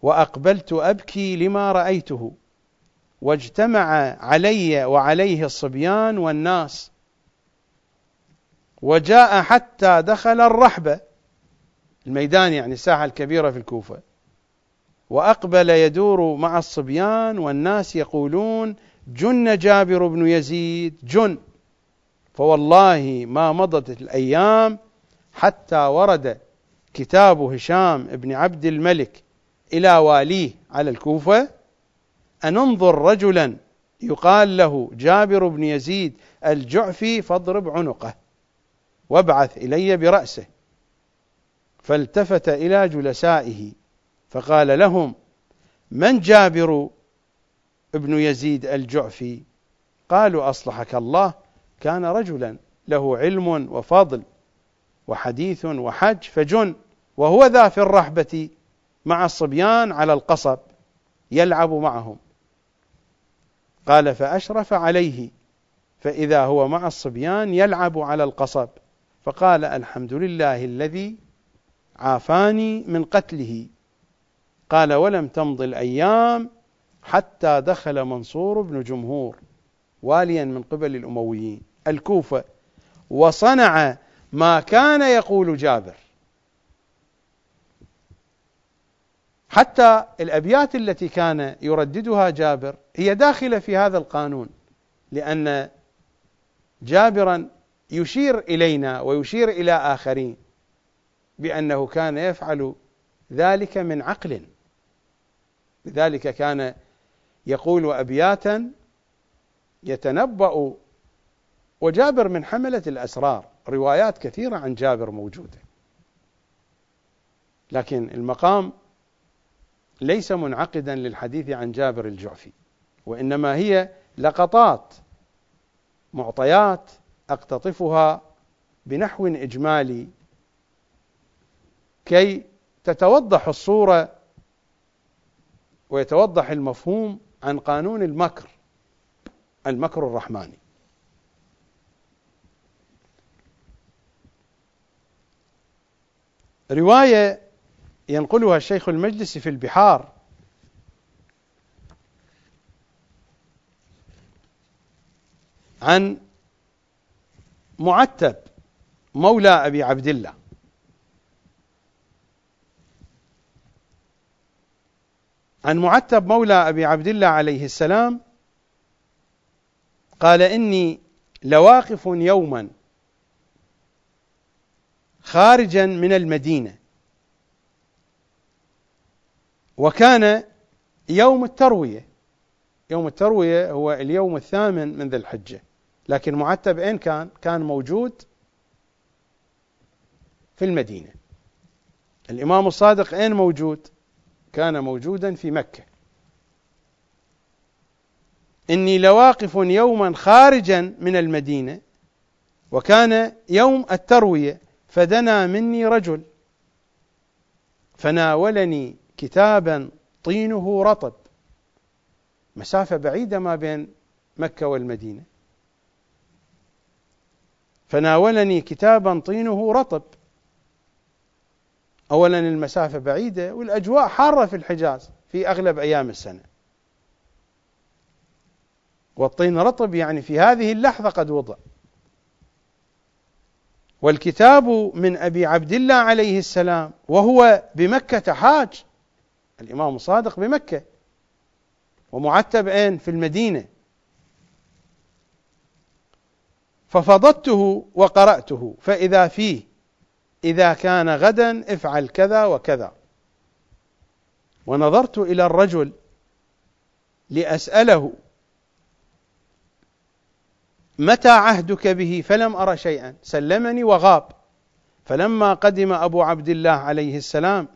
وأقبلت أبكي لما رأيته واجتمع علي وعليه الصبيان والناس وجاء حتى دخل الرحبه الميدان يعني الساحة الكبيرة في الكوفة. وأقبل يدور مع الصبيان والناس يقولون جن جابر بن يزيد جن. فوالله ما مضت الأيام حتى ورد كتاب هشام بن عبد الملك إلى واليه على الكوفة. ان انظر رجلا يقال له جابر بن يزيد الجعفي فاضرب عنقه وابعث إلي برأسه. فالتفت إلى جلسائه فقال لهم من جابر ابن يزيد الجعفي؟ قالوا أصلحك الله كان رجلا له علم وفضل وحديث وحج فجن وهو ذا في الرحبة مع الصبيان على القصب يلعب معهم. قال فأشرف عليه فإذا هو مع الصبيان يلعب على القصب. فقال الحمد لله الذي عافاني من قتله. قال ولم تمض الأيام حتى دخل منصور بن جمهور واليا من قبل الأمويين. الكوفة وصنع ما كان يقول جابر. حتى الأبيات التي كان يرددها جابر هي داخلة في هذا القانون لأن جابرا يشير إلينا ويشير إلى آخرين. بأنه كان يفعل ذلك من عقل. لذلك كان يقول أبياتا يتنبأ وجابر من حملة الأسرار. روايات كثيرة عن جابر موجودة. لكن المقام ليس منعقدا للحديث عن جابر الجعفي وإنما هي لقطات معطيات أقتطفها بنحو إجمالي كي تتوضح الصورة ويتوضح المفهوم عن قانون المكر المكر الرحماني. رواية ينقلها الشيخ المجلس في البحار. عن معتب مولى أبي عبد الله. عن معتب مولى أبي عبد الله عليه السلام قال إني لواقف يوما خارجا من المدينة وكان يوم التروية يوم التروية هو اليوم الثامن من ذي الحجة لكن معتب أين كان؟ كان موجود في المدينة الإمام الصادق أين موجود؟ كان موجودا في مكة. إني لواقف يوما خارجا من المدينة وكان يوم التروية فدنا مني رجل فناولني كتابا طينه رطب مسافة بعيدة ما بين مكة والمدينة. فناولني كتابا طينه رطب أولا المسافة بعيدة والأجواء حارة في الحجاز في أغلب أيام السنة. والطين رطب يعني في هذه اللحظة قد وضع. والكتاب من أبي عبد الله عليه السلام وهو بمكة حاج الإمام الصادق بمكة ومعتب أين؟ في المدينة. ففضته وقرأته فإذا فيه إذا كان غدا افعل كذا وكذا. ونظرت إلى الرجل لأسأله متى عهدك به؟ فلم أر شيئا. سلمني وغاب. فلما قدم أبو عبد الله عليه السلام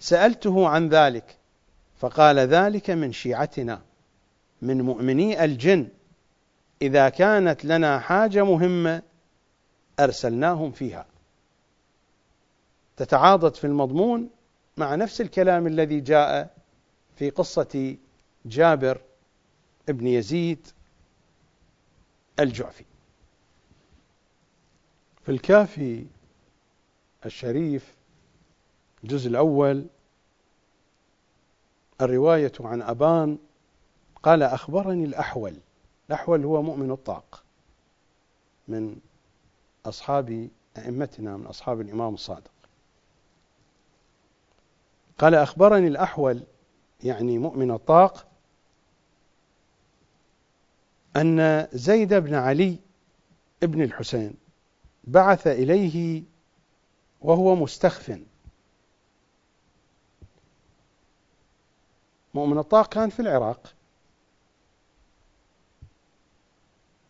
سألته عن ذلك. فقال ذلك من شيعتنا من مؤمني الجن. إذا كانت لنا حاجة مهمة أرسلناهم فيها. تتعاضد في المضمون مع نفس الكلام الذي جاء في قصة جابر ابن يزيد الجعفي. في الكافي الشريف الجزء الأول الرواية عن أبان قال أخبرني الأحول. الأحول هو مؤمن الطاق من أصحاب أئمتنا من أصحاب الإمام الصادق. قال أخبرني الأحول يعني مؤمن الطاق أن زيد بن علي ابن الحسين بعث إليه وهو مستخف. مؤمن الطاق كان في العراق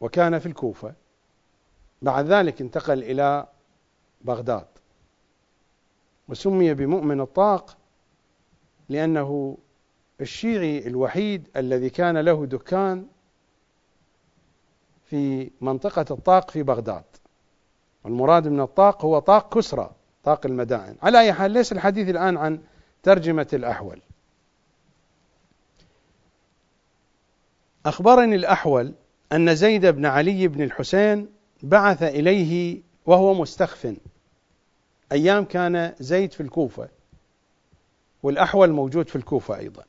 وكان في الكوفة. بعد ذلك انتقل إلى بغداد وسمي بمؤمن الطاق لأنه الشيعي الوحيد الذي كان له دكان في منطقة الطاق في بغداد. والمراد من الطاق هو طاق كسرى طاق المدائن. على أي حال ليس الحديث الآن عن ترجمة الأحول. أخبرني الأحول أن زيد بن علي بن الحسين بعث إليه وهو مستخف. أيام كان زيد في الكوفة. والأحول موجود في الكوفة أيضا.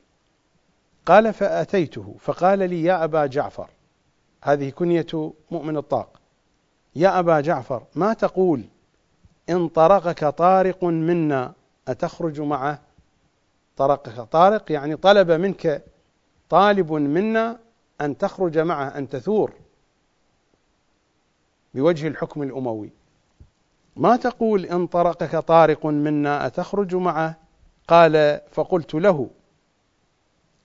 قال فأتيته فقال لي يا أبا جعفر هذه كنية مؤمن الطاق. يا أبا جعفر ما تقول إن طرقك طارق منا أتخرج معه؟ طرقك طارق يعني طلب منك طالب منا أن تخرج معه أن تثور بوجه الحكم الأموي. ما تقول إن طرقك طارق منا أتخرج معه؟ قال فقلت له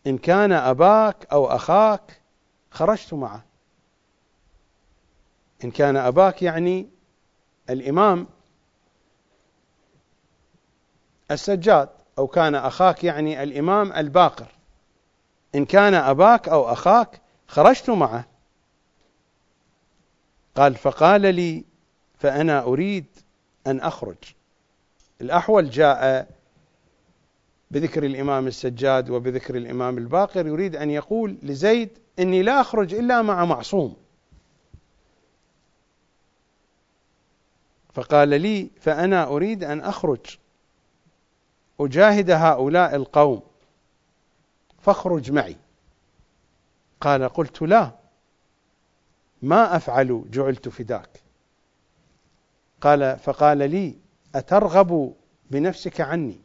إن كان أباك أو أخاك خرجت معه. إن كان أباك يعني الإمام السجاد أو كان أخاك يعني الإمام الباقر. إن كان أباك أو أخاك خرجت معه. قال فقال لي فأنا أريد أن أخرج. الأحول جاء بذكر الإمام السجاد وبذكر الإمام الباقر يريد أن يقول لزيد إني لا أخرج إلا مع معصوم. فقال لي فأنا أريد أن أخرج. أجاهد هؤلاء القوم. فاخرج معي. قال قلت لا. ما أفعل جعلت فداك. قال فقال لي أترغب بنفسك عني؟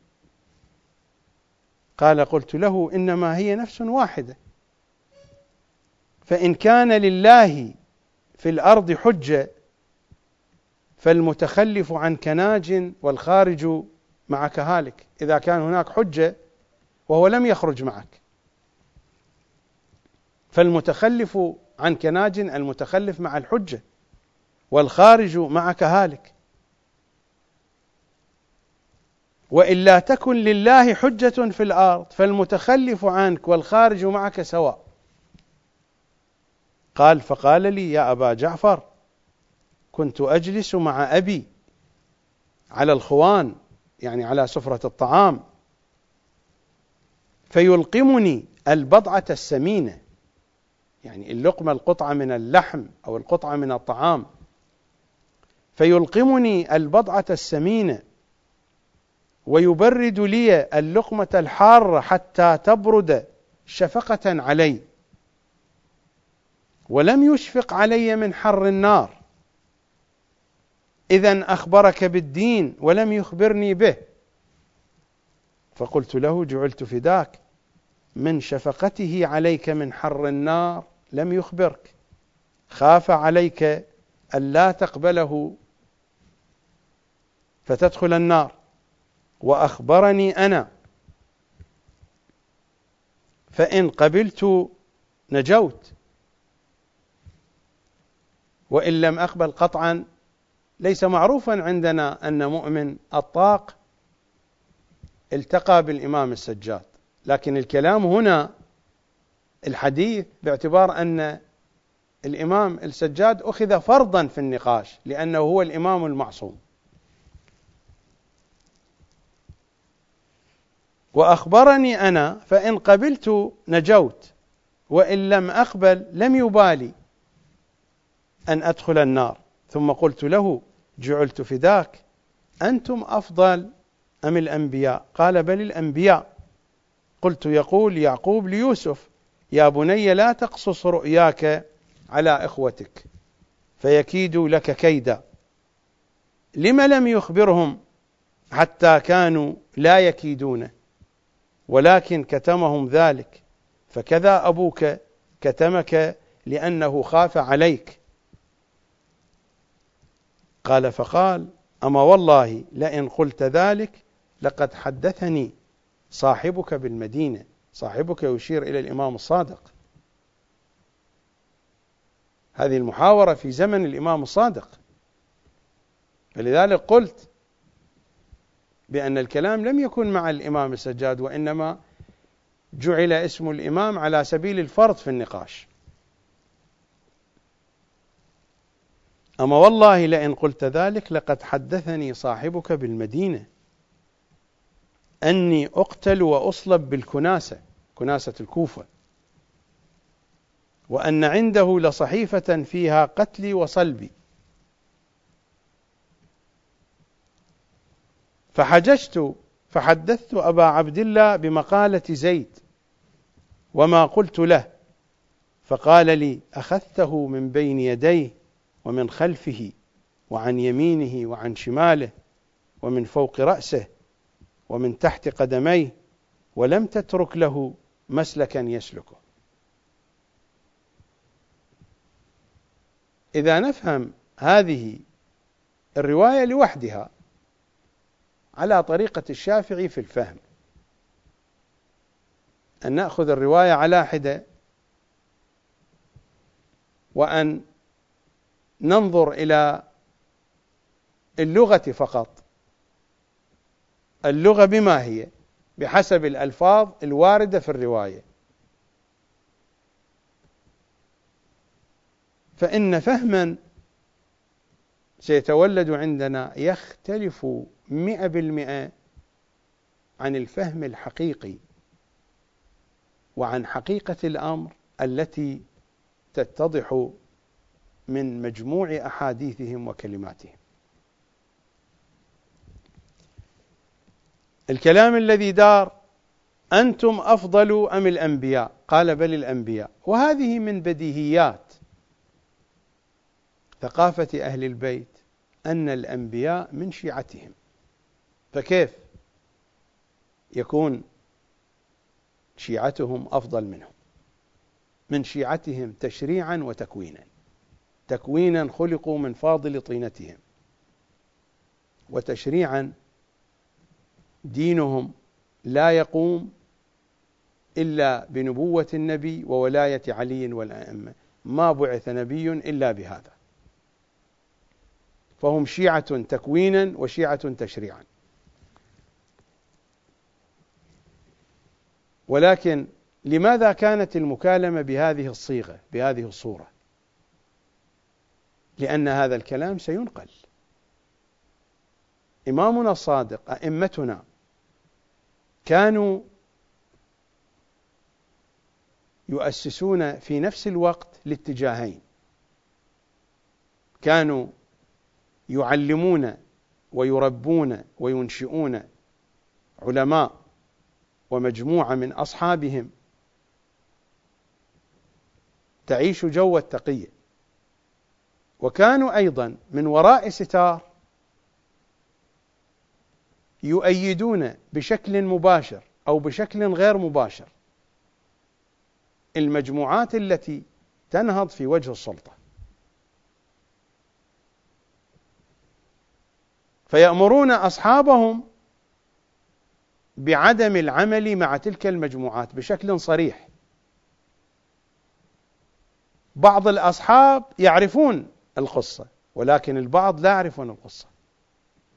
قال قلت له إنما هي نفس واحدة. فإن كان لله في الأرض حجة فالمتخلف عنك ناج والخارج معك هالك. إذا كان هناك حجة وهو لم يخرج معك. فالمتخلف عنك ناج المتخلف مع الحجة والخارج معك هالك. وإلا تكن لله حجة في الأرض فالمتخلف عنك والخارج معك سواء. قال فقال لي يا أبا جعفر كنت أجلس مع أبي على الخوان يعني على سفرة الطعام فيلقمني البضعة السمينة يعني اللقمة القطعة من اللحم أو القطعة من الطعام فيلقمني البضعة السمينة ويبرد لي اللقمة الحارة حتى تبرد شفقة علي. ولم يشفق علي من حر النار. إذا أخبرك بالدين ولم يخبرني به. فقلت له جعلت فداك. من شفقته عليك من حر النار لم يخبرك. خاف عليك ألا تقبله. فتدخل النار. وأخبرني أنا. فإن قبلت نجوت. وإن لم أقبل قطعا ليس معروفا عندنا أن مؤمن الطاق التقى بالإمام السجاد. لكن الكلام هنا الحديث باعتبار أن الإمام السجاد أخذ فرضا في النقاش لأنه هو الإمام المعصوم. وأخبرني أنا فإن قبلت نجوت وإن لم أقبل لم يبالي أن أدخل النار. ثم قلت له جعلت فداك أنتم أفضل أم الأنبياء؟ قال بل الأنبياء. قلت يقول يعقوب ليوسف يا بني لا تقصص رؤياك على إخوتك فيكيدوا لك كيدا. لم لم يخبرهم حتى كانوا لا يكيدون. ولكن كتمهم ذلك. فكذا أبوك كتمك لأنه خاف عليك. قال فقال أما والله لئن قلت ذلك لقد حدثني صاحبك بالمدينة. صاحبك يشير إلى الإمام الصادق. هذه المحاورة في زمن الإمام الصادق. فلذلك قلت بأن الكلام لم يكن مع الإمام السجاد وإنما جعل اسم الإمام على سبيل الفرض في النقاش. أما والله لئن قلت ذلك لقد حدثني صاحبك بالمدينة. أني أقتل وأصلب بالكناسة كناسة الكوفة. وأن عنده لصحيفة فيها قتلي وصلبي. فحججت فحدثت أبا عبد الله بمقالة زيد وما قلت له فقال لي أخذته من بين يديه ومن خلفه وعن يمينه وعن شماله ومن فوق رأسه ومن تحت قدميه ولم تترك له مسلكا يسلكه. إذا نفهم هذه الرواية لوحدها على طريقة الشافعي في الفهم. أن نأخذ الرواية على حدة وأن ننظر إلى اللغة فقط. اللغة بما هي؟ بحسب الألفاظ الواردة في الرواية. فإن فهما سيتولد عندنا يختلف مئة بالمئة عن الفهم الحقيقي وعن حقيقة الأمر التي تتضح من مجموع أحاديثهم وكلماتهم. الكلام الذي دار أنتم أفضل أم الأنبياء؟ قال بل الأنبياء. وهذه من بديهيات ثقافة أهل البيت أن الأنبياء من شيعتهم. فكيف يكون شيعتهم أفضل منهم؟ من شيعتهم تشريعا وتكوينا. تكوينا خلقوا من فاضل طينتهم. وتشريعا دينهم لا يقوم إلا بنبوة النبي وولاية علي والأئمة. ما بعث نبي إلا بهذا. فهم شيعة تكوينا وشيعة تشريعا. ولكن لماذا كانت المكالمة بهذه الصيغة بهذه الصورة؟ لأن هذا الكلام سينقل. إمامنا الصادق أئمتنا كانوا يؤسسون في نفس الوقت لاتجاهين. كانوا يعلمون ويربون وينشئون علماء ومجموعة من أصحابهم. تعيش جو التقيه وكانوا أيضا من وراء ستار يؤيدون بشكل مباشر أو بشكل غير مباشر المجموعات التي تنهض في وجه السلطة. فيأمرون أصحابهم بعدم العمل مع تلك المجموعات بشكل صريح. بعض الأصحاب يعرفون القصة ولكن البعض لا يعرفون القصة.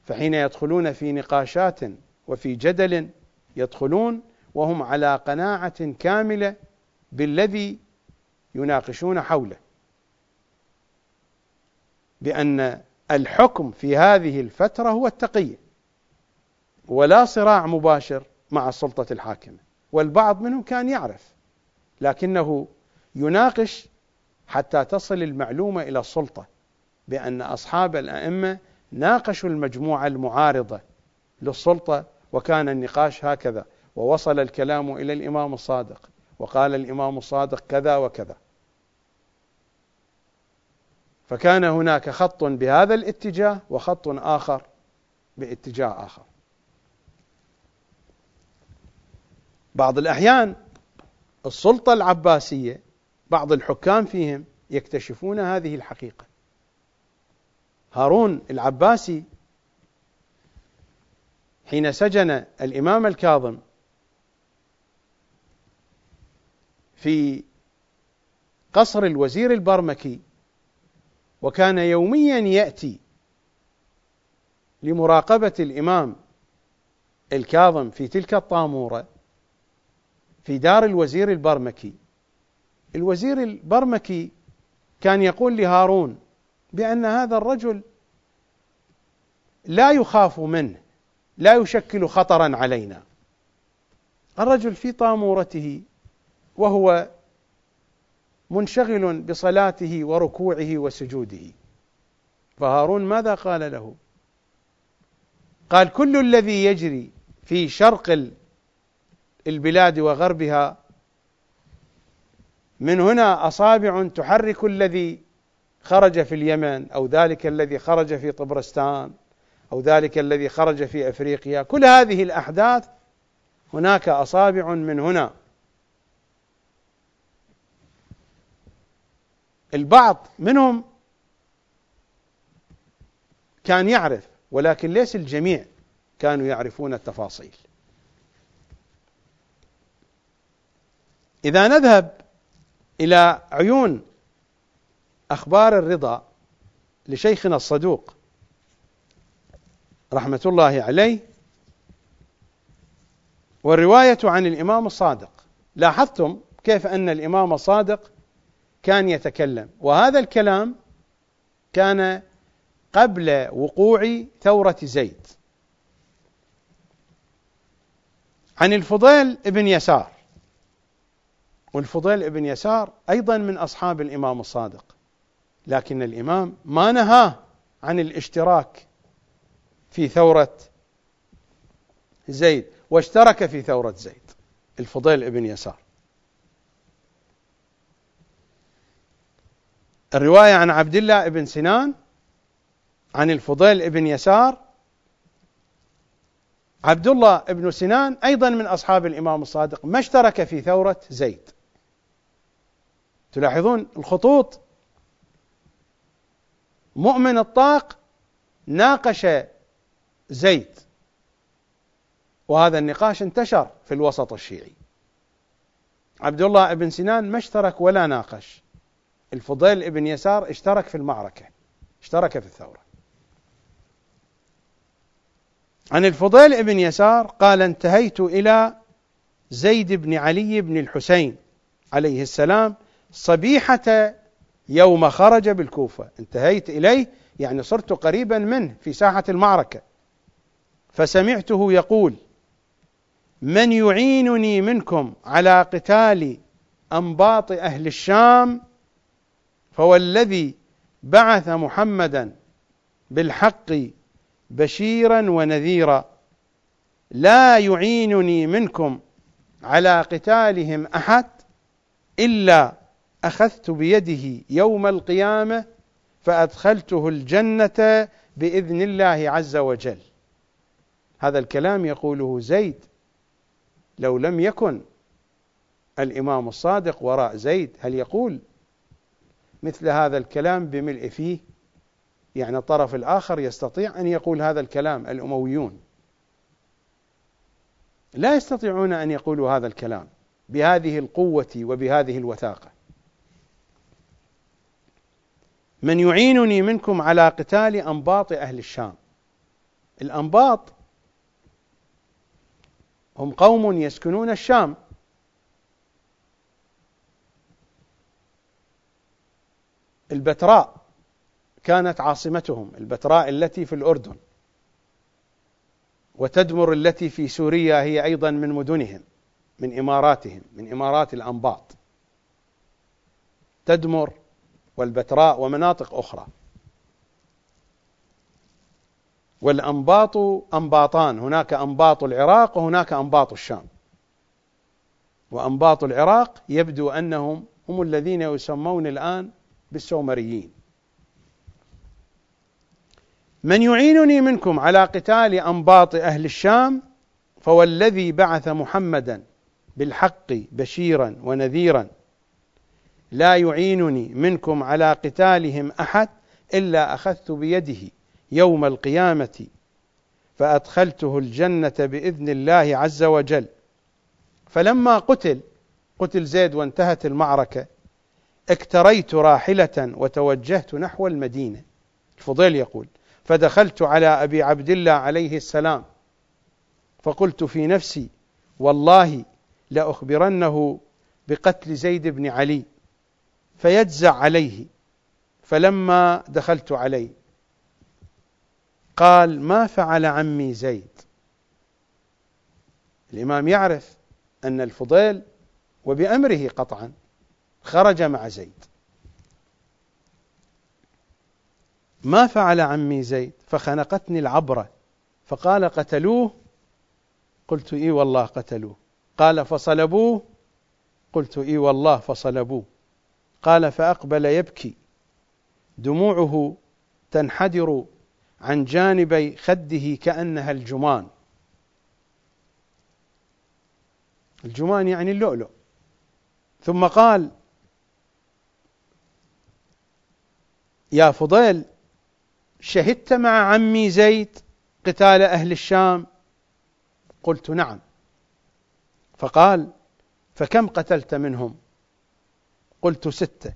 فحين يدخلون في نقاشات وفي جدل يدخلون وهم على قناعة كاملة بالذي يناقشون حوله. بأن الحكم في هذه الفترة هو التقية ولا صراع مباشر مع السلطة الحاكمة. والبعض منهم كان يعرف لكنه يناقش حتى تصل المعلومة إلى السلطة بأن أصحاب الأئمة ناقشوا المجموعة المعارضة للسلطة وكان النقاش هكذا ووصل الكلام إلى الإمام الصادق وقال الإمام الصادق كذا وكذا. فكان هناك خط بهذا الاتجاه وخط آخر باتجاه آخر. بعض الأحيان السلطة العباسية بعض الحكام فيهم يكتشفون هذه الحقيقة. هارون العباسي حين سجن الإمام الكاظم في قصر الوزير البرمكي وكان يوميا يأتي لمراقبة الإمام الكاظم في تلك الطامورة في دار الوزير البرمكي. الوزير البرمكي كان يقول لهارون بأن هذا الرجل لا يخاف منه لا يشكل خطرا علينا. الرجل في طامورته وهو منشغل بصلاته وركوعه وسجوده. فهارون ماذا قال له؟ قال كل الذي يجري في شرق البلاد وغربها. من هنا أصابع تحرك الذي خرج في اليمن أو ذلك الذي خرج في طبرستان أو ذلك الذي خرج في أفريقيا. كل هذه الأحداث هناك أصابع من هنا. البعض منهم كان يعرف ولكن ليس الجميع كانوا يعرفون التفاصيل. إذا نذهب إلى عيون أخبار الرضا لشيخنا الصدوق رحمة الله عليه والرواية عن الإمام الصادق. لاحظتم كيف أن الإمام الصادق كان يتكلم؟ وهذا الكلام كان قبل وقوع ثورة زيد. عن الفضيل ابن يسار. والفضيل ابن يسار أيضا من أصحاب الإمام الصادق. لكن الإمام ما نهاه عن الاشتراك في ثورة زيد واشترك في ثورة زيد الفضيل ابن يسار. الرواية عن عبد الله بن سنان عن الفضيل بن يسار عبد الله بن سنان أيضا من أصحاب الإمام الصادق ما اشترك في ثورة زيد. تلاحظون الخطوط مؤمن الطاق ناقش زيد وهذا النقاش انتشر في الوسط الشيعي. عبد الله بن سنان ما اشترك ولا ناقش. الفضيل بن يسار اشترك في المعركة اشترك في الثورة. عن الفضيل بن يسار قال انتهيت إلى زيد بن علي بن الحسين عليه السلام صبيحة يوم خرج بالكوفة. انتهيت إليه يعني صرت قريبا منه في ساحة المعركة. فسمعته يقول من يعينني منكم على قتال أنباط أهل الشام فوالذي بعث محمدا بالحق بشيرا ونذيرا. لا يعينني منكم على قتالهم أحد إلا أخذت بيده يوم القيامة فأدخلته الجنة بإذن الله عز وجل. هذا الكلام يقوله زيد لو لم يكن الإمام الصادق وراء زيد هل يقول مثل هذا الكلام بملء فيه؟ يعني الطرف الآخر يستطيع أن يقول هذا الكلام الأمويون. لا يستطيعون أن يقولوا هذا الكلام بهذه القوة وبهذه الوثاقة. من يعينني منكم على قتال أنباط أهل الشام. الأنباط هم قوم يسكنون الشام. البتراء كانت عاصمتهم البتراء التي في الأردن وتدمر التي في سوريا هي أيضا من مدنهم من إماراتهم من إمارات الأنباط. تدمر والبتراء ومناطق أخرى. والأنباط أنباطان هناك أنباط العراق وهناك أنباط الشام. وأنباط العراق يبدو أنهم هم الذين يسمون الآن بالسومريين. من يعينني منكم على قتال أنباط أهل الشام فوالذي بعث محمدا بالحق بشيرا ونذيرا لا يعينني منكم على قتالهم أحد إلا أخذت بيده يوم القيامة فأدخلته الجنة بإذن الله عز وجل. فلما قتل قتل زيد وانتهت المعركة اكتريت راحلة وتوجهت نحو المدينة. الفضيل يقول فدخلت على أبي عبد الله عليه السلام فقلت في نفسي والله لأخبرنه بقتل زيد بن علي. فيجزع عليه. فلما دخلت عليه قال ما فعل عمي زيد. الإمام يعرف أن الفضيل وبأمره قطعا خرج مع زيد. ما فعل عمي زيد؟ فخنقتني العبرة. فقال قتلوه؟ قلت إي والله قتلوه. قال فصلبوه؟ قلت إي والله فصلبوه. قال فأقبل يبكي. دموعه تنحدر عن جانبي خده كأنها الجمان. الجمان يعني اللؤلؤ. ثم قال يا فضيل شهدت مع عمي زيد قتال أهل الشام؟ قلت نعم. فقال فكم قتلت منهم؟ قلت ستة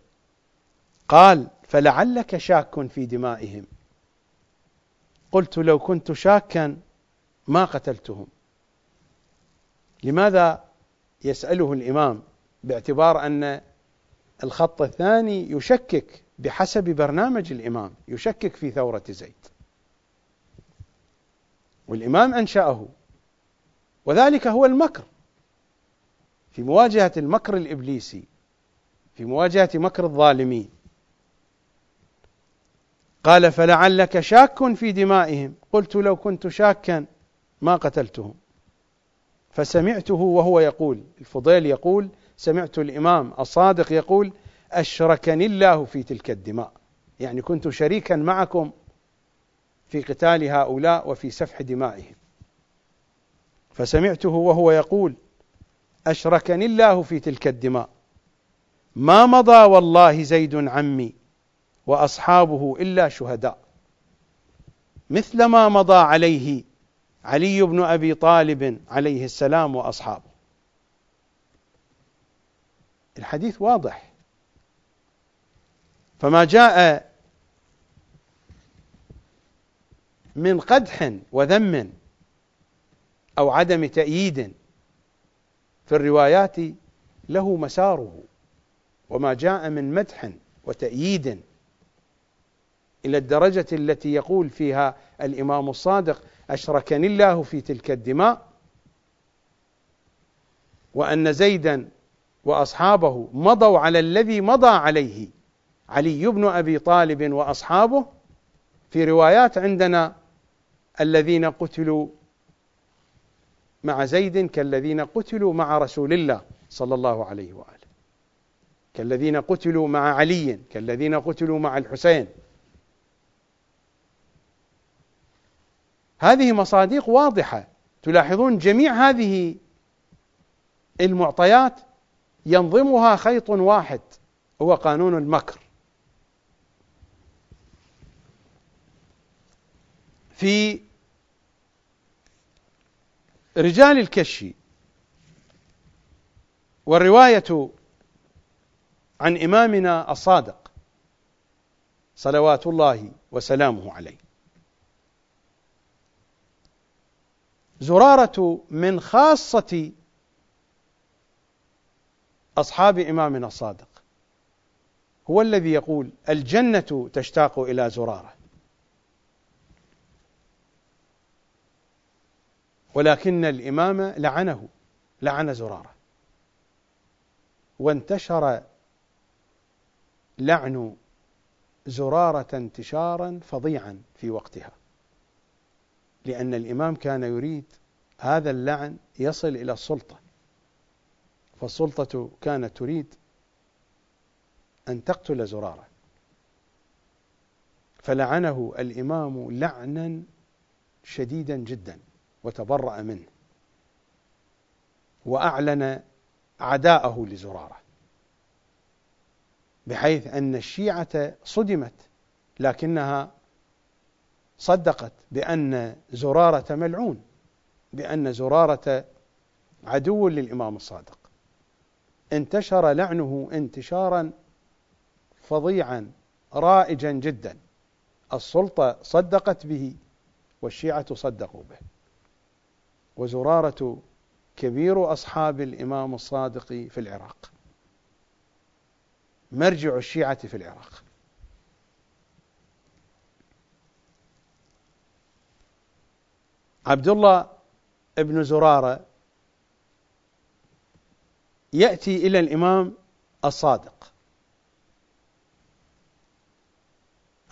قال فلعلك شاك في دمائهم. قلت لو كنت شاكا ما قتلتهم. لماذا يسأله الإمام؟ باعتبار أن الخط الثاني يشكك بحسب برنامج الإمام يشكك في ثورة زيد. والإمام أنشأه. وذلك هو المكر. في مواجهة المكر الإبليسي في مواجهة مكر الظالمين. قال فلعلك شاك في دمائهم. قلت لو كنت شاكا ما قتلتهم. فسمعته وهو يقول الفضيل يقول سمعت الإمام الصادق يقول أشركني الله في تلك الدماء. يعني كنت شريكا معكم في قتال هؤلاء وفي سفح دمائهم. فسمعته وهو يقول أشركني الله في تلك الدماء. ما مضى والله زيد عمي وأصحابه إلا شهداء. مثل ما مضى عليه علي بن أبي طالب عليه السلام وأصحابه. الحديث واضح. فما جاء من قدح وذم أو عدم تأييد في الروايات له مساره. وما جاء من مدح وتأييد إلى الدرجة التي يقول فيها الإمام الصادق أشركني الله في تلك الدماء وأن زيدا وأصحابه مضوا على الذي مضى عليه علي بن أبي طالب وأصحابه. في روايات عندنا الذين قتلوا مع زيد كالذين قتلوا مع رسول الله صلى الله عليه وآله. كالذين قتلوا مع علي كالذين قتلوا مع الحسين. هذه مصادق واضحة. تلاحظون جميع هذه المعطيات ينظمها خيط واحد هو قانون المكر. في رجال الكشي والرواية عن إمامنا الصادق صلوات الله وسلامه عليه. زرارة من خاصة أصحاب إمامنا الصادق هو الذي يقول الجنة تشتاق إلى زرارة. ولكن الإمام لعنه لعن زرارة. وانتشر لعن زرارة انتشارا فظيعا في وقتها. لأن الإمام كان يريد هذا اللعن يصل إلى السلطة. فالسلطة كانت تريد أن تقتل زرارة. فلعنه الإمام لعنا شديدا جدا وتبرأ منه وأعلن عداءه لزرارة. بحيث أن الشيعة صدمت لكنها صدقت بأن زرارة ملعون بأن زرارة عدو للإمام الصادق. انتشر لعنه انتشارا فظيعا رائجا جدا. السلطة صدقت به والشيعة صدقوا به. وزرارة كبير أصحاب الإمام الصادق في العراق. مرجع الشيعة في العراق. عبد الله بن زرارة يأتي إلى الإمام الصادق.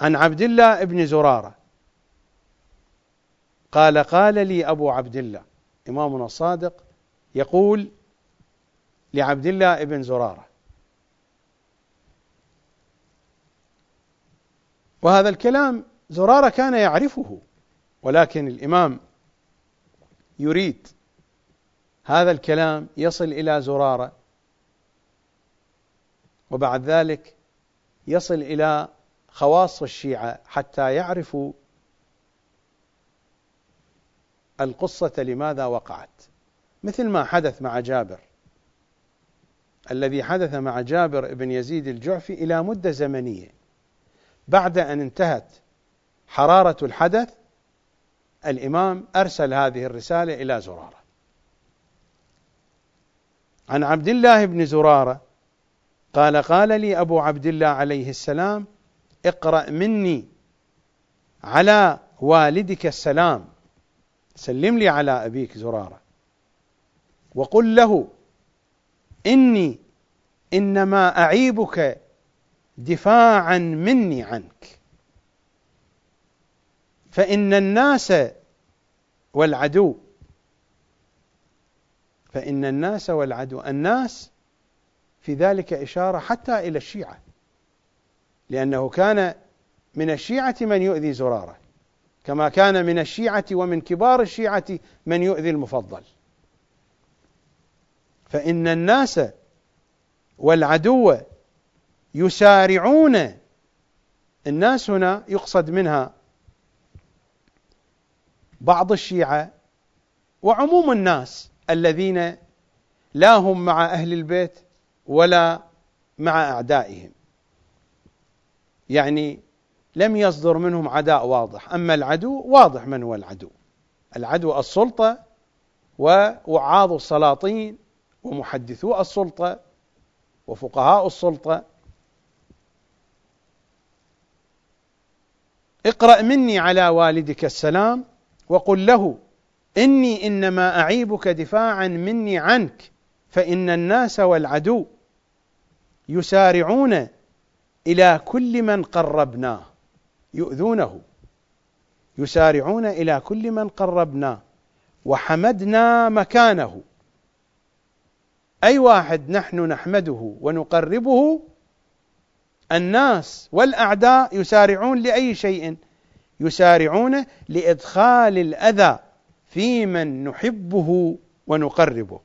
عن عبد الله بن زرارة. قال قال لي أبو عبد الله إمامنا الصادق يقول لعبد الله بن زرارة وهذا الكلام زرارة كان يعرفه ولكن الإمام يريد هذا الكلام يصل إلى زرارة وبعد ذلك يصل إلى خواص الشيعة حتى يعرفوا القصة لماذا وقعت. مثل ما حدث مع جابر الذي حدث مع جابر بن يزيد الجعفي إلى مدة زمنية. بعد أن انتهت حرارة الحدث الإمام أرسل هذه الرسالة إلى زرارة. عن عبد الله بن زرارة قال قال لي أبو عبد الله عليه السلام اقرأ مني على والدك السلام سلم لي على أبيك زرارة. وقل له إني إنما أعيبك دفاعا مني عنك. فإن الناس والعدو فإن الناس والعدو الناس في ذلك إشارة حتى إلى الشيعة لأنه كان من الشيعة من يؤذي زرارة كما كان من الشيعة ومن كبار الشيعة من يؤذي المفضل. فإن الناس والعدو يسارعون. الناس هنا يقصد منها بعض الشيعة وعموم الناس الذين لا هم مع أهل البيت ولا مع أعدائهم. يعني لم يصدر منهم عداء واضح. أما العدو واضح من هو العدو. العدو السلطة ووعاظ السلاطين ومحدثو السلطة وفقهاء السلطة اقرأ مني على والدك السلام وقل له إني إنما أعيبك دفاعا مني عنك فإن الناس والعدو يسارعون إلى كل من قربناه يؤذونه يسارعون إلى كل من قربناه وحمدنا مكانه أي واحد نحن نحمده ونقربه الناس والأعداء يسارعون لأي شيء. يسارعون لإدخال الأذى في من نحبه ونقربه.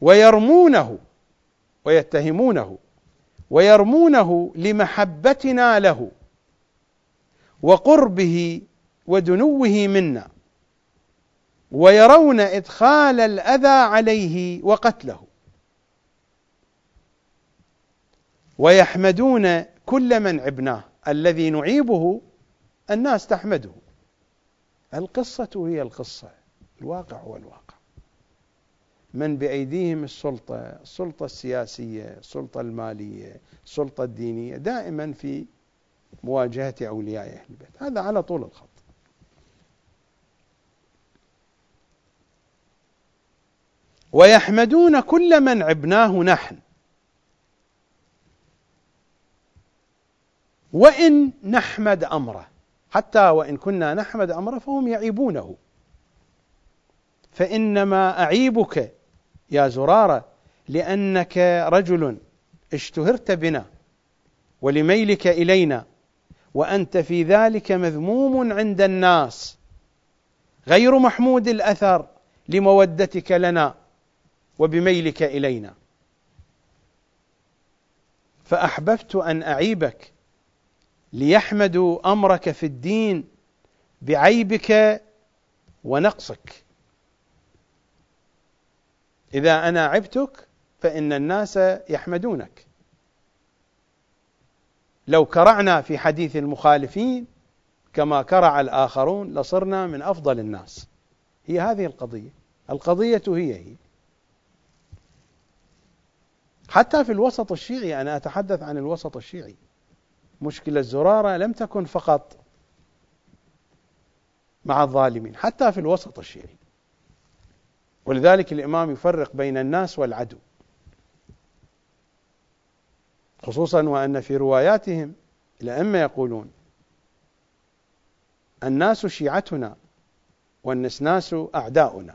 ويرمونه ويتهمونه ويرمونه لمحبتنا له وقربه ودنوه منا ويرون إدخال الأذى عليه وقتله. ويحمدون كل من عبناه الذي نعيبه الناس تحمده. القصة هي القصة الواقع هو الواقع. من بأيديهم السلطة السلطة السياسية السلطة المالية السلطة الدينية دائما في مواجهة أولياء أهل البيت. هذا على طول الخط. ويحمدون كل من عبناه نحن. وإن نحمد أمره. حتى وإن كنا نحمد أمره فهم يعيبونه. فإنما أعيبك يا زرارة لأنك رجل اشتهرت بنا ولميلك إلينا وأنت في ذلك مذموم عند الناس. غير محمود الأثر لمودتك لنا وبميلك إلينا. فأحببت أن أعيبك ليحمدوا أمرك في الدين بعيبك ونقصك. إذا أنا عبتك فإن الناس يحمدونك. لو كرعنا في حديث المخالفين كما كرع الآخرون لصرنا من أفضل الناس. هي هذه القضية. القضية هي هي. حتى في الوسط الشيعي أنا أتحدث عن الوسط الشيعي. مشكلة الزرارة لم تكن فقط مع الظالمين حتى في الوسط الشيعي. ولذلك الإمام يفرق بين الناس والعدو. خصوصا وأن في رواياتهم الأئمة يقولون الناس شيعتنا والنسناس أعداؤنا.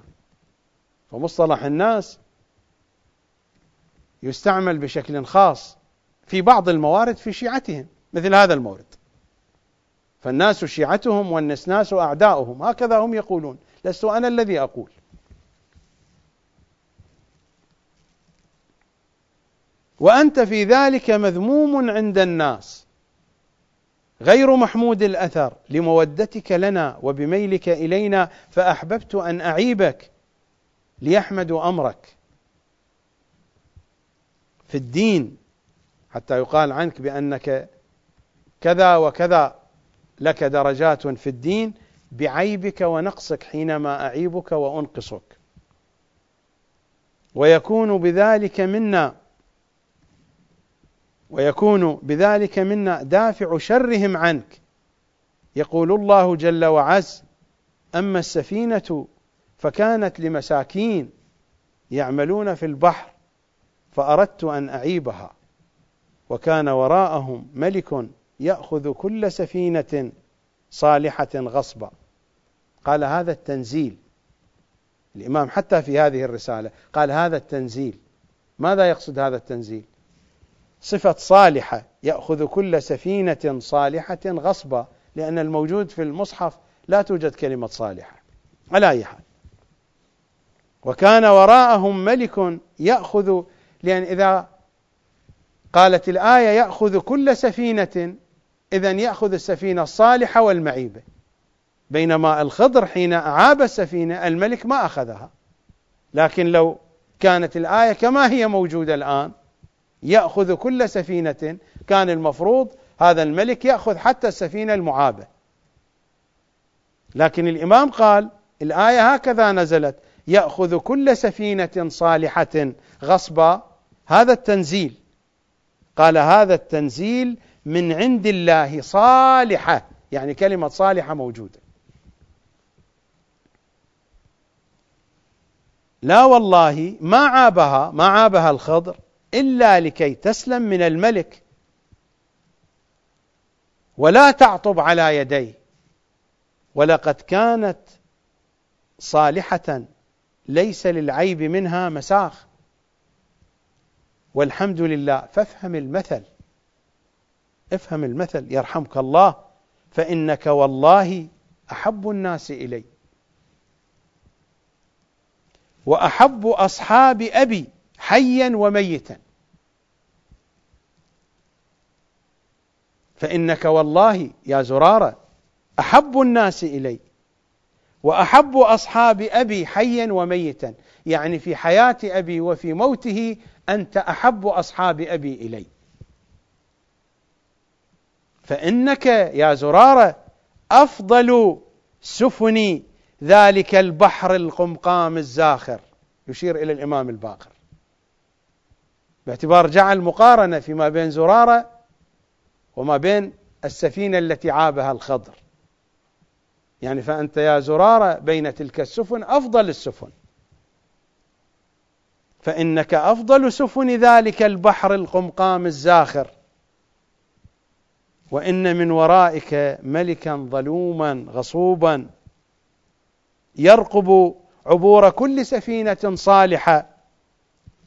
فمصطلح الناس يستعمل بشكل خاص في بعض الموارد في شيعتهم. مثل هذا المورد. فالناس شيعتهم والنسناس أعداؤهم. هكذا هم يقولون. لست أنا الذي أقول. وأنت في ذلك مذموم عند الناس. غير محمود الأثر. لمودتك لنا وبميلك إلينا فأحببت أن أعيبك ليحمدوا أمرك. في الدين حتى يقال عنك بأنك كذا وكذا لك درجات في الدين بعيبك ونقصك حينما أعيبك وأنقصك. ويكون بذلك منا ويكون بذلك منا دافع شرهم عنك. يقول الله جل وعز أما السفينة فكانت لمساكين يعملون في البحر فأردت أن أعيبها وكان وراءهم ملك يأخذ كل سفينة صالحة غصبا. قال هذا التنزيل. الإمام حتى في هذه الرسالة قال هذا التنزيل. ماذا يقصد هذا التنزيل؟ صفة صالحة يأخذ كل سفينة صالحة غصبا لأن الموجود في المصحف لا توجد كلمة صالحة. على أي حال. وكان وراءهم ملك يأخذ لأن إذا قالت الآية يأخذ كل سفينة إذا يأخذ السفينة الصالحة والمعيبة. بينما الخضر حين أعاب السفينة الملك ما أخذها. لكن لو كانت الآية كما هي موجودة الآن يأخذ كل سفينة كان المفروض هذا الملك يأخذ حتى السفينة المعابة. لكن الإمام قال الآية هكذا نزلت يأخذ كل سفينة صالحة غصبا. هذا التنزيل. قال هذا التنزيل من عند الله صالحة. يعني كلمة صالحة موجودة. لا والله ما عابها ما عابها الخضر إلا لكي تسلم من الملك. ولا تعطب على يديه. ولقد كانت صالحة ليس للعيب منها مساخ. والحمد لله فافهم المثل. افهم المثل يرحمك الله فإنك والله أحب الناس إلي. وأحب أصحاب أبي حيا وميتا. فإنك والله يا زرارة أحب الناس إلي. وأحب أصحاب أبي حيا وميتا. يعني في حياة أبي وفي موته أنت أحب أصحاب أبي إلي. فإنك يا زرارة أفضل سفن ذلك البحر القمقام الزاخر. يشير إلى الإمام الباقر. باعتبار جعل مقارنة فيما بين زرارة وما بين السفينة التي عابها الخضر. يعني فأنت يا زرارة بين تلك السفن أفضل السفن. فإنك أفضل سفن ذلك البحر القمقام الزاخر. وإن من ورائك ملكا ظلوما غصوبا يرقب عبور كل سفينة صالحة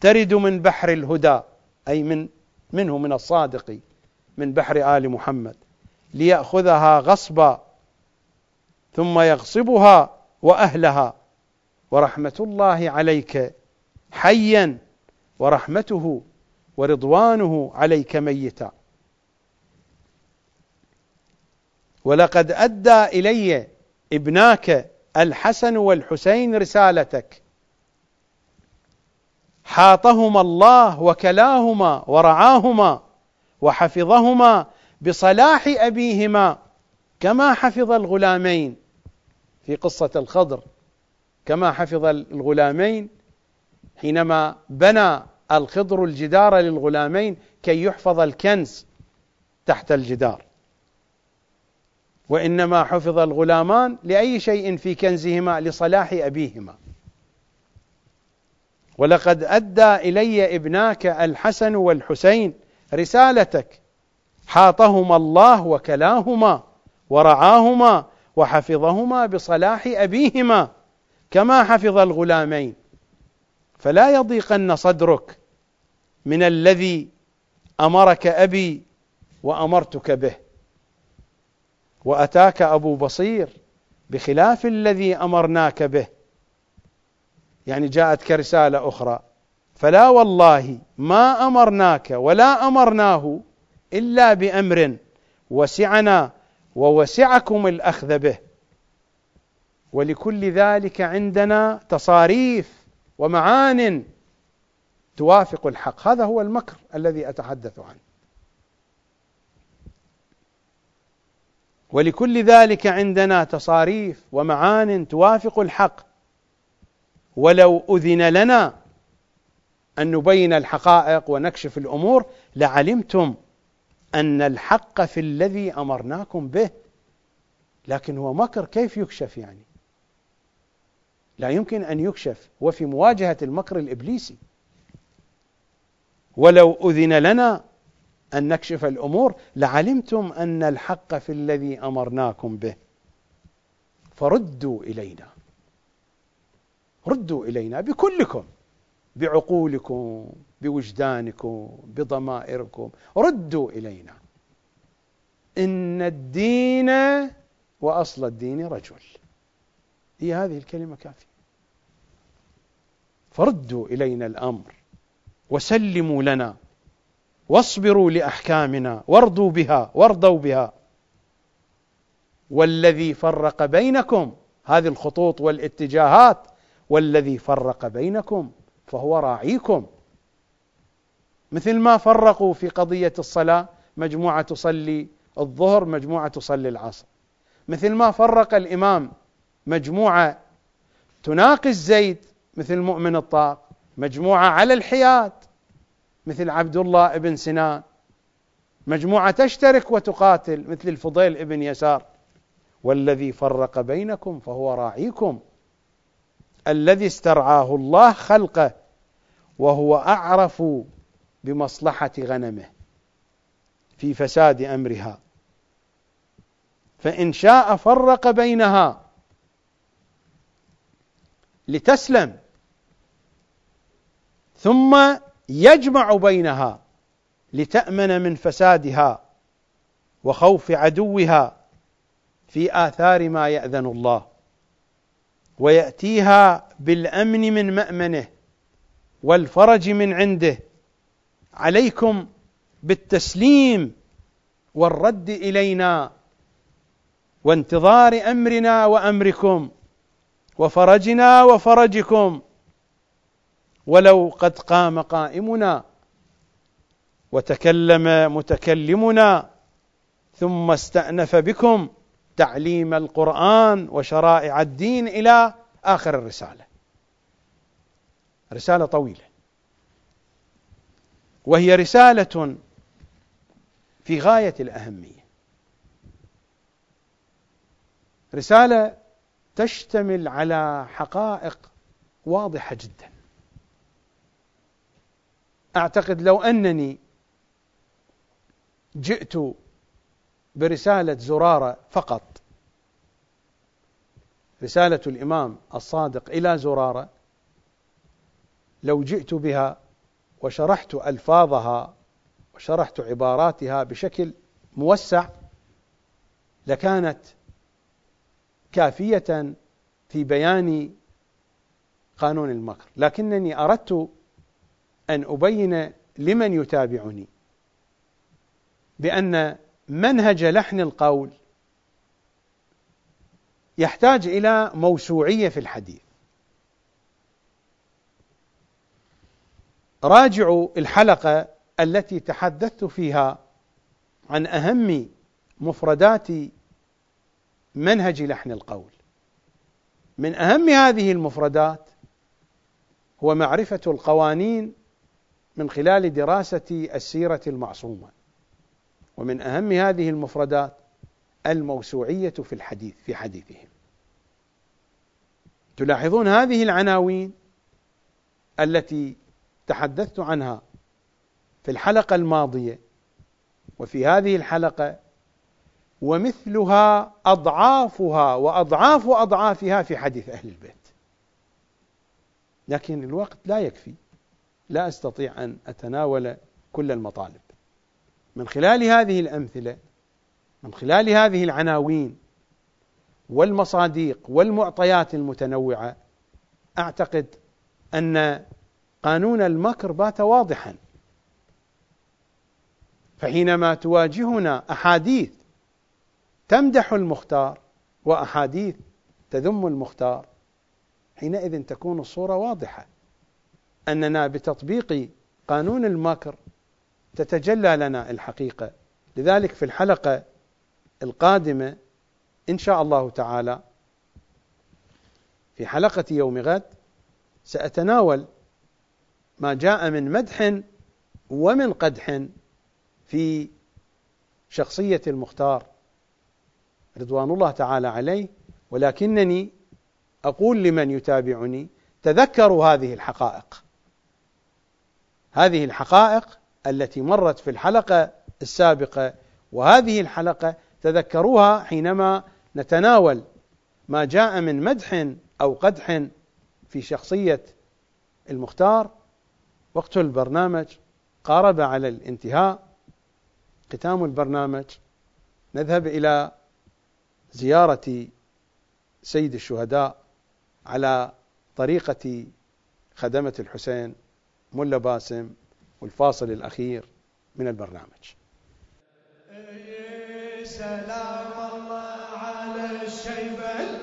ترد من بحر الهدى أي من منه من الصادق من بحر آل محمد ليأخذها غصبا ثم يغصبها وأهلها. ورحمة الله عليك حيا ورحمته ورضوانه عليك ميتا. ولقد أدى إلي ابناك الحسن والحسين رسالتك. حاطهما الله وكلاهما ورعاهما وحفظهما بصلاح أبيهما كما حفظ الغلامين. في قصة الخضر كما حفظ الغلامين حينما بنى الخضر الجدار للغلامين كي يحفظ الكنز تحت الجدار. وإنما حفظ الغلامان لأي شيء في كنزهما لصلاح أبيهما. ولقد أدى إلي ابناك الحسن والحسين رسالتك. حاطهما الله وكلاهما ورعاهما وحفظهما بصلاح أبيهما كما حفظ الغلامين. فلا يضيقن صدرك من الذي أمرك أبي وأمرتك به. وأتاك أبو بصير بخلاف الذي أمرناك به. يعني جاءتك رسالة أخرى. فلا والله ما أمرناك ولا أمرناه إلا بأمر وسعنا ووسعكم الأخذ به. ولكل ذلك عندنا تصاريف ومعان توافق الحق. هذا هو المكر الذي أتحدث عنه. ولكل ذلك عندنا تصاريف ومعان توافق الحق. ولو أذن لنا أن نبين الحقائق ونكشف الأمور لعلمتم أن الحق في الذي أمرناكم به. لكن هو مكر كيف يكشف يعني؟ لا يمكن أن يكشف. وفي مواجهة المكر الإبليسي. ولو أذن لنا أن نكشف الأمور لعلمتم أن الحق في الذي أمرناكم به. فردوا إلينا. ردوا إلينا بكلكم بعقولكم بوجدانكم بضمائركم. ردوا إلينا. إن الدين وأصل الدين رجل. هي هذه الكلمة كافية. فردوا إلينا الأمر وسلموا لنا. واصبروا لأحكامنا وارضوا بها وارضوا بها. والذي فرق بينكم هذه الخطوط والاتجاهات والذي فرق بينكم فهو راعيكم. مثل ما فرقوا في قضية الصلاة مجموعة تصلي الظهر مجموعة تصلي العصر. مثل ما فرق الإمام مجموعة تناقش زيد مثل مؤمن الطاق مجموعة على الحياد. مثل عبد الله ابن سنان. مجموعة تشترك وتقاتل مثل الفضيل ابن يسار. والذي فرق بينكم فهو راعيكم. الذي استرعاه الله خلقه وهو أعرف بمصلحة غنمه في فساد أمرها. فإن شاء فرق بينها. لتسلم. ثم يجمع بينها لتأمن من فسادها وخوف عدوها في آثار ما يأذن الله. ويأتيها بالأمن من مأمنه والفرج من عنده. عليكم بالتسليم والرد إلينا وانتظار أمرنا وأمركم وفرجنا وفرجكم. ولو قد قام قائمنا وتكلم متكلمنا ثم استأنف بكم تعليم القرآن وشرائع الدين إلى آخر الرسالة. رسالة طويلة. وهي رسالة في غاية الأهمية. رسالة تشتمل على حقائق واضحة جدا. أعتقد لو أنني جئت برسالة زرارة فقط رسالة الإمام الصادق إلى زرارة لو جئت بها وشرحت ألفاظها وشرحت عباراتها بشكل موسع لكانت كافية في بيان قانون المكر. لكنني أردت أن أبين لمن يتابعني بأن منهج لحن القول يحتاج إلى موسوعية في الحديث. راجعوا الحلقة التي تحدثت فيها عن أهم مفردات منهج لحن القول. من أهم هذه المفردات هو معرفة القوانين من خلال دراسة السيرة المعصومة. ومن أهم هذه المفردات الموسوعية في الحديث في حديثهم. تلاحظون هذه العناوين التي تحدثت عنها في الحلقة الماضية وفي هذه الحلقة ومثلها أضعافها وأضعاف أضعافها في حديث أهل البيت. لكن الوقت لا يكفي. لا أستطيع أن أتناول كل المطالب. من خلال هذه الأمثلة من خلال هذه العناوين والمصاديق والمعطيات المتنوعة أعتقد أن قانون المكر بات واضحا. فحينما تواجهنا أحاديث تمدح المختار وأحاديث تذم المختار حينئذ تكون الصورة واضحة. أننا بتطبيق قانون المكر تتجلى لنا الحقيقة. لذلك في الحلقة القادمة إن شاء الله تعالى في حلقة يوم غد سأتناول ما جاء من مدح ومن قدح في شخصية المختار رضوان الله تعالى عليه. ولكنني أقول لمن يتابعني تذكروا هذه الحقائق. هذه الحقائق التي مرت في الحلقة السابقة وهذه الحلقة تذكروها حينما نتناول ما جاء من مدح أو قدح في شخصية المختار. وقت البرنامج قارب على الانتهاء ختام البرنامج نذهب إلى زيارة سيد الشهداء على طريقة خدمة الحسين. ملا باسم والفاصل الأخير من البرنامج. سلام الله على الشيبة.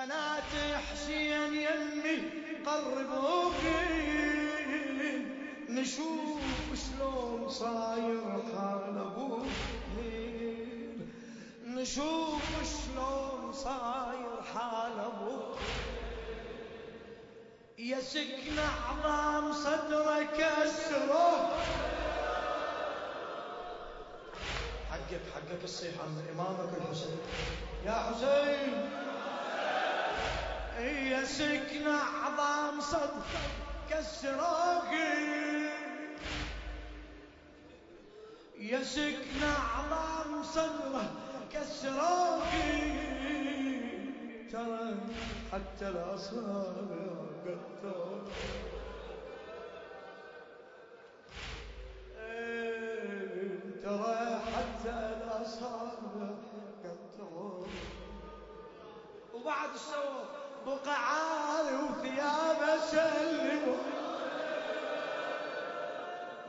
بنات حسين يمي قربوك. نشوف شلون صاير حال أبوك. نشوف شلون صاير حال أبوك. يا سكن عظام صدرك اسره حقك حقك الصيحة من إمامك الحسين. يا حسين. يا سكن عظام صدق كسروقي يا سكن عظام صدره كسروقي ترى حتى الأصابع قطر ترى حتى الأصابع قطر وبعد الصوت بقى عالي وثيابه سلموا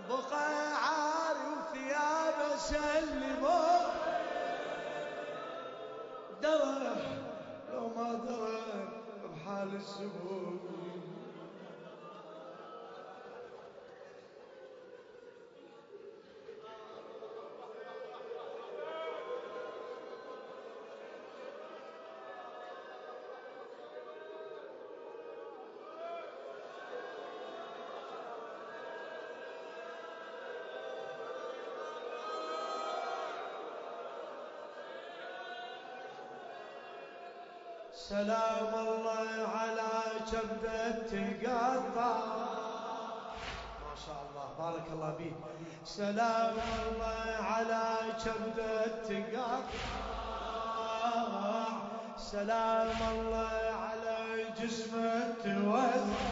بقى عالي وثيابه سلموا درى لو ما درى بحال السبوع سلام الله على كبدة تقطع ما شاء الله. بارك الله بيك سلام الله على كبدة تقطع سلام الله على جسمه توزع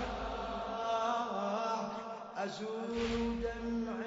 أزور دمع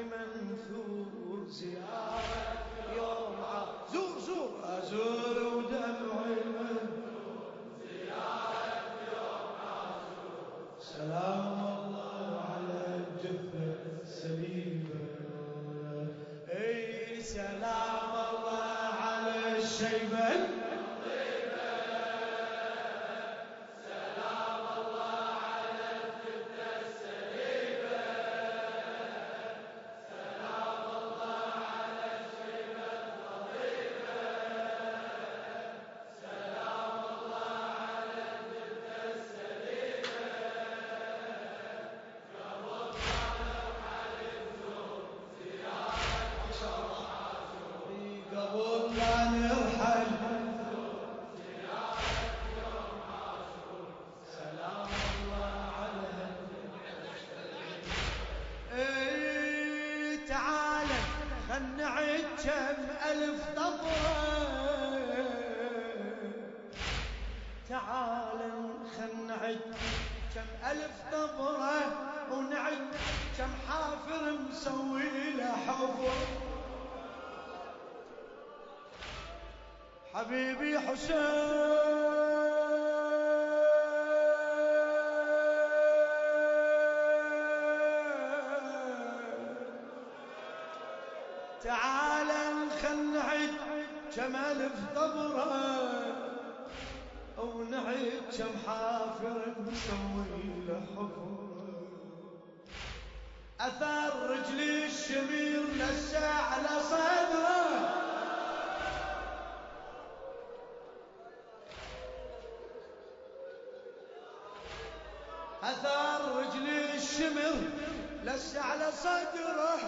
لسع على صدره.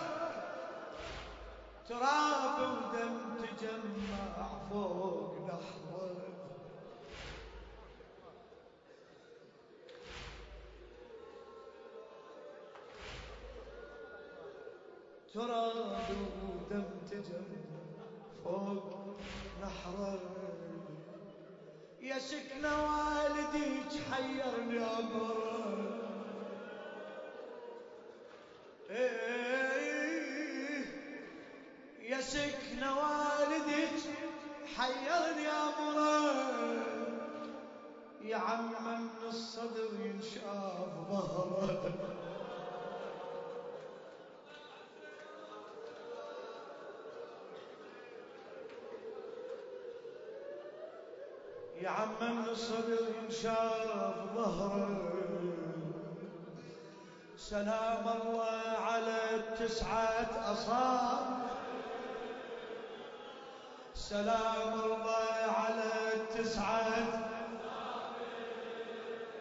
تراب ودم تجمع فوق نحره. تراب ودم تجمع فوق نحره. يا سكنة والديك حيرني أمره حيرني امره يا عم من الصدر ينشاف ظهره يا عم من الصدر ينشاف ظهره سلام الله على التسعة أصاب سلام الله على التسعة.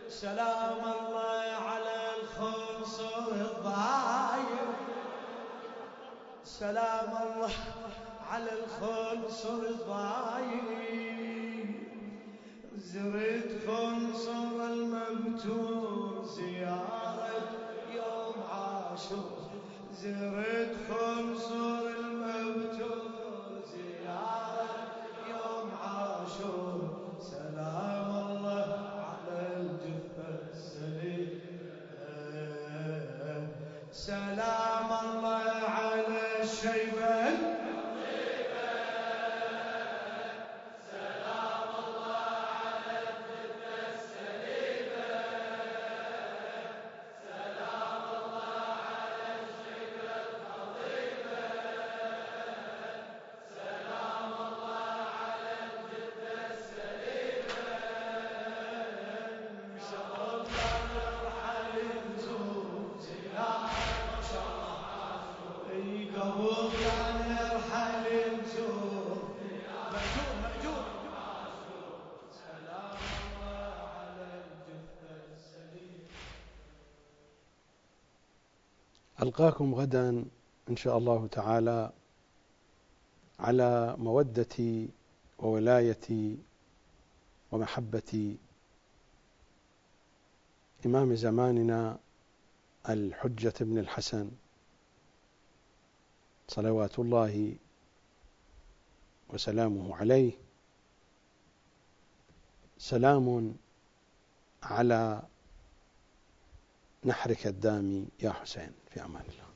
سلام الله على الخنصر الضايع سلام الله على الخنصر الضايع زرت خنصر المبتور زيارة. يوم عاشور. زرت خنصر المبتور ألقاكم غدا إن شاء الله تعالى على مودتي وولايتي ومحبة إمام زماننا الحجة بن الحسن. صلوات الله وسلامه عليه. سلام على نحرك الدامي يا حسين في أمان الله.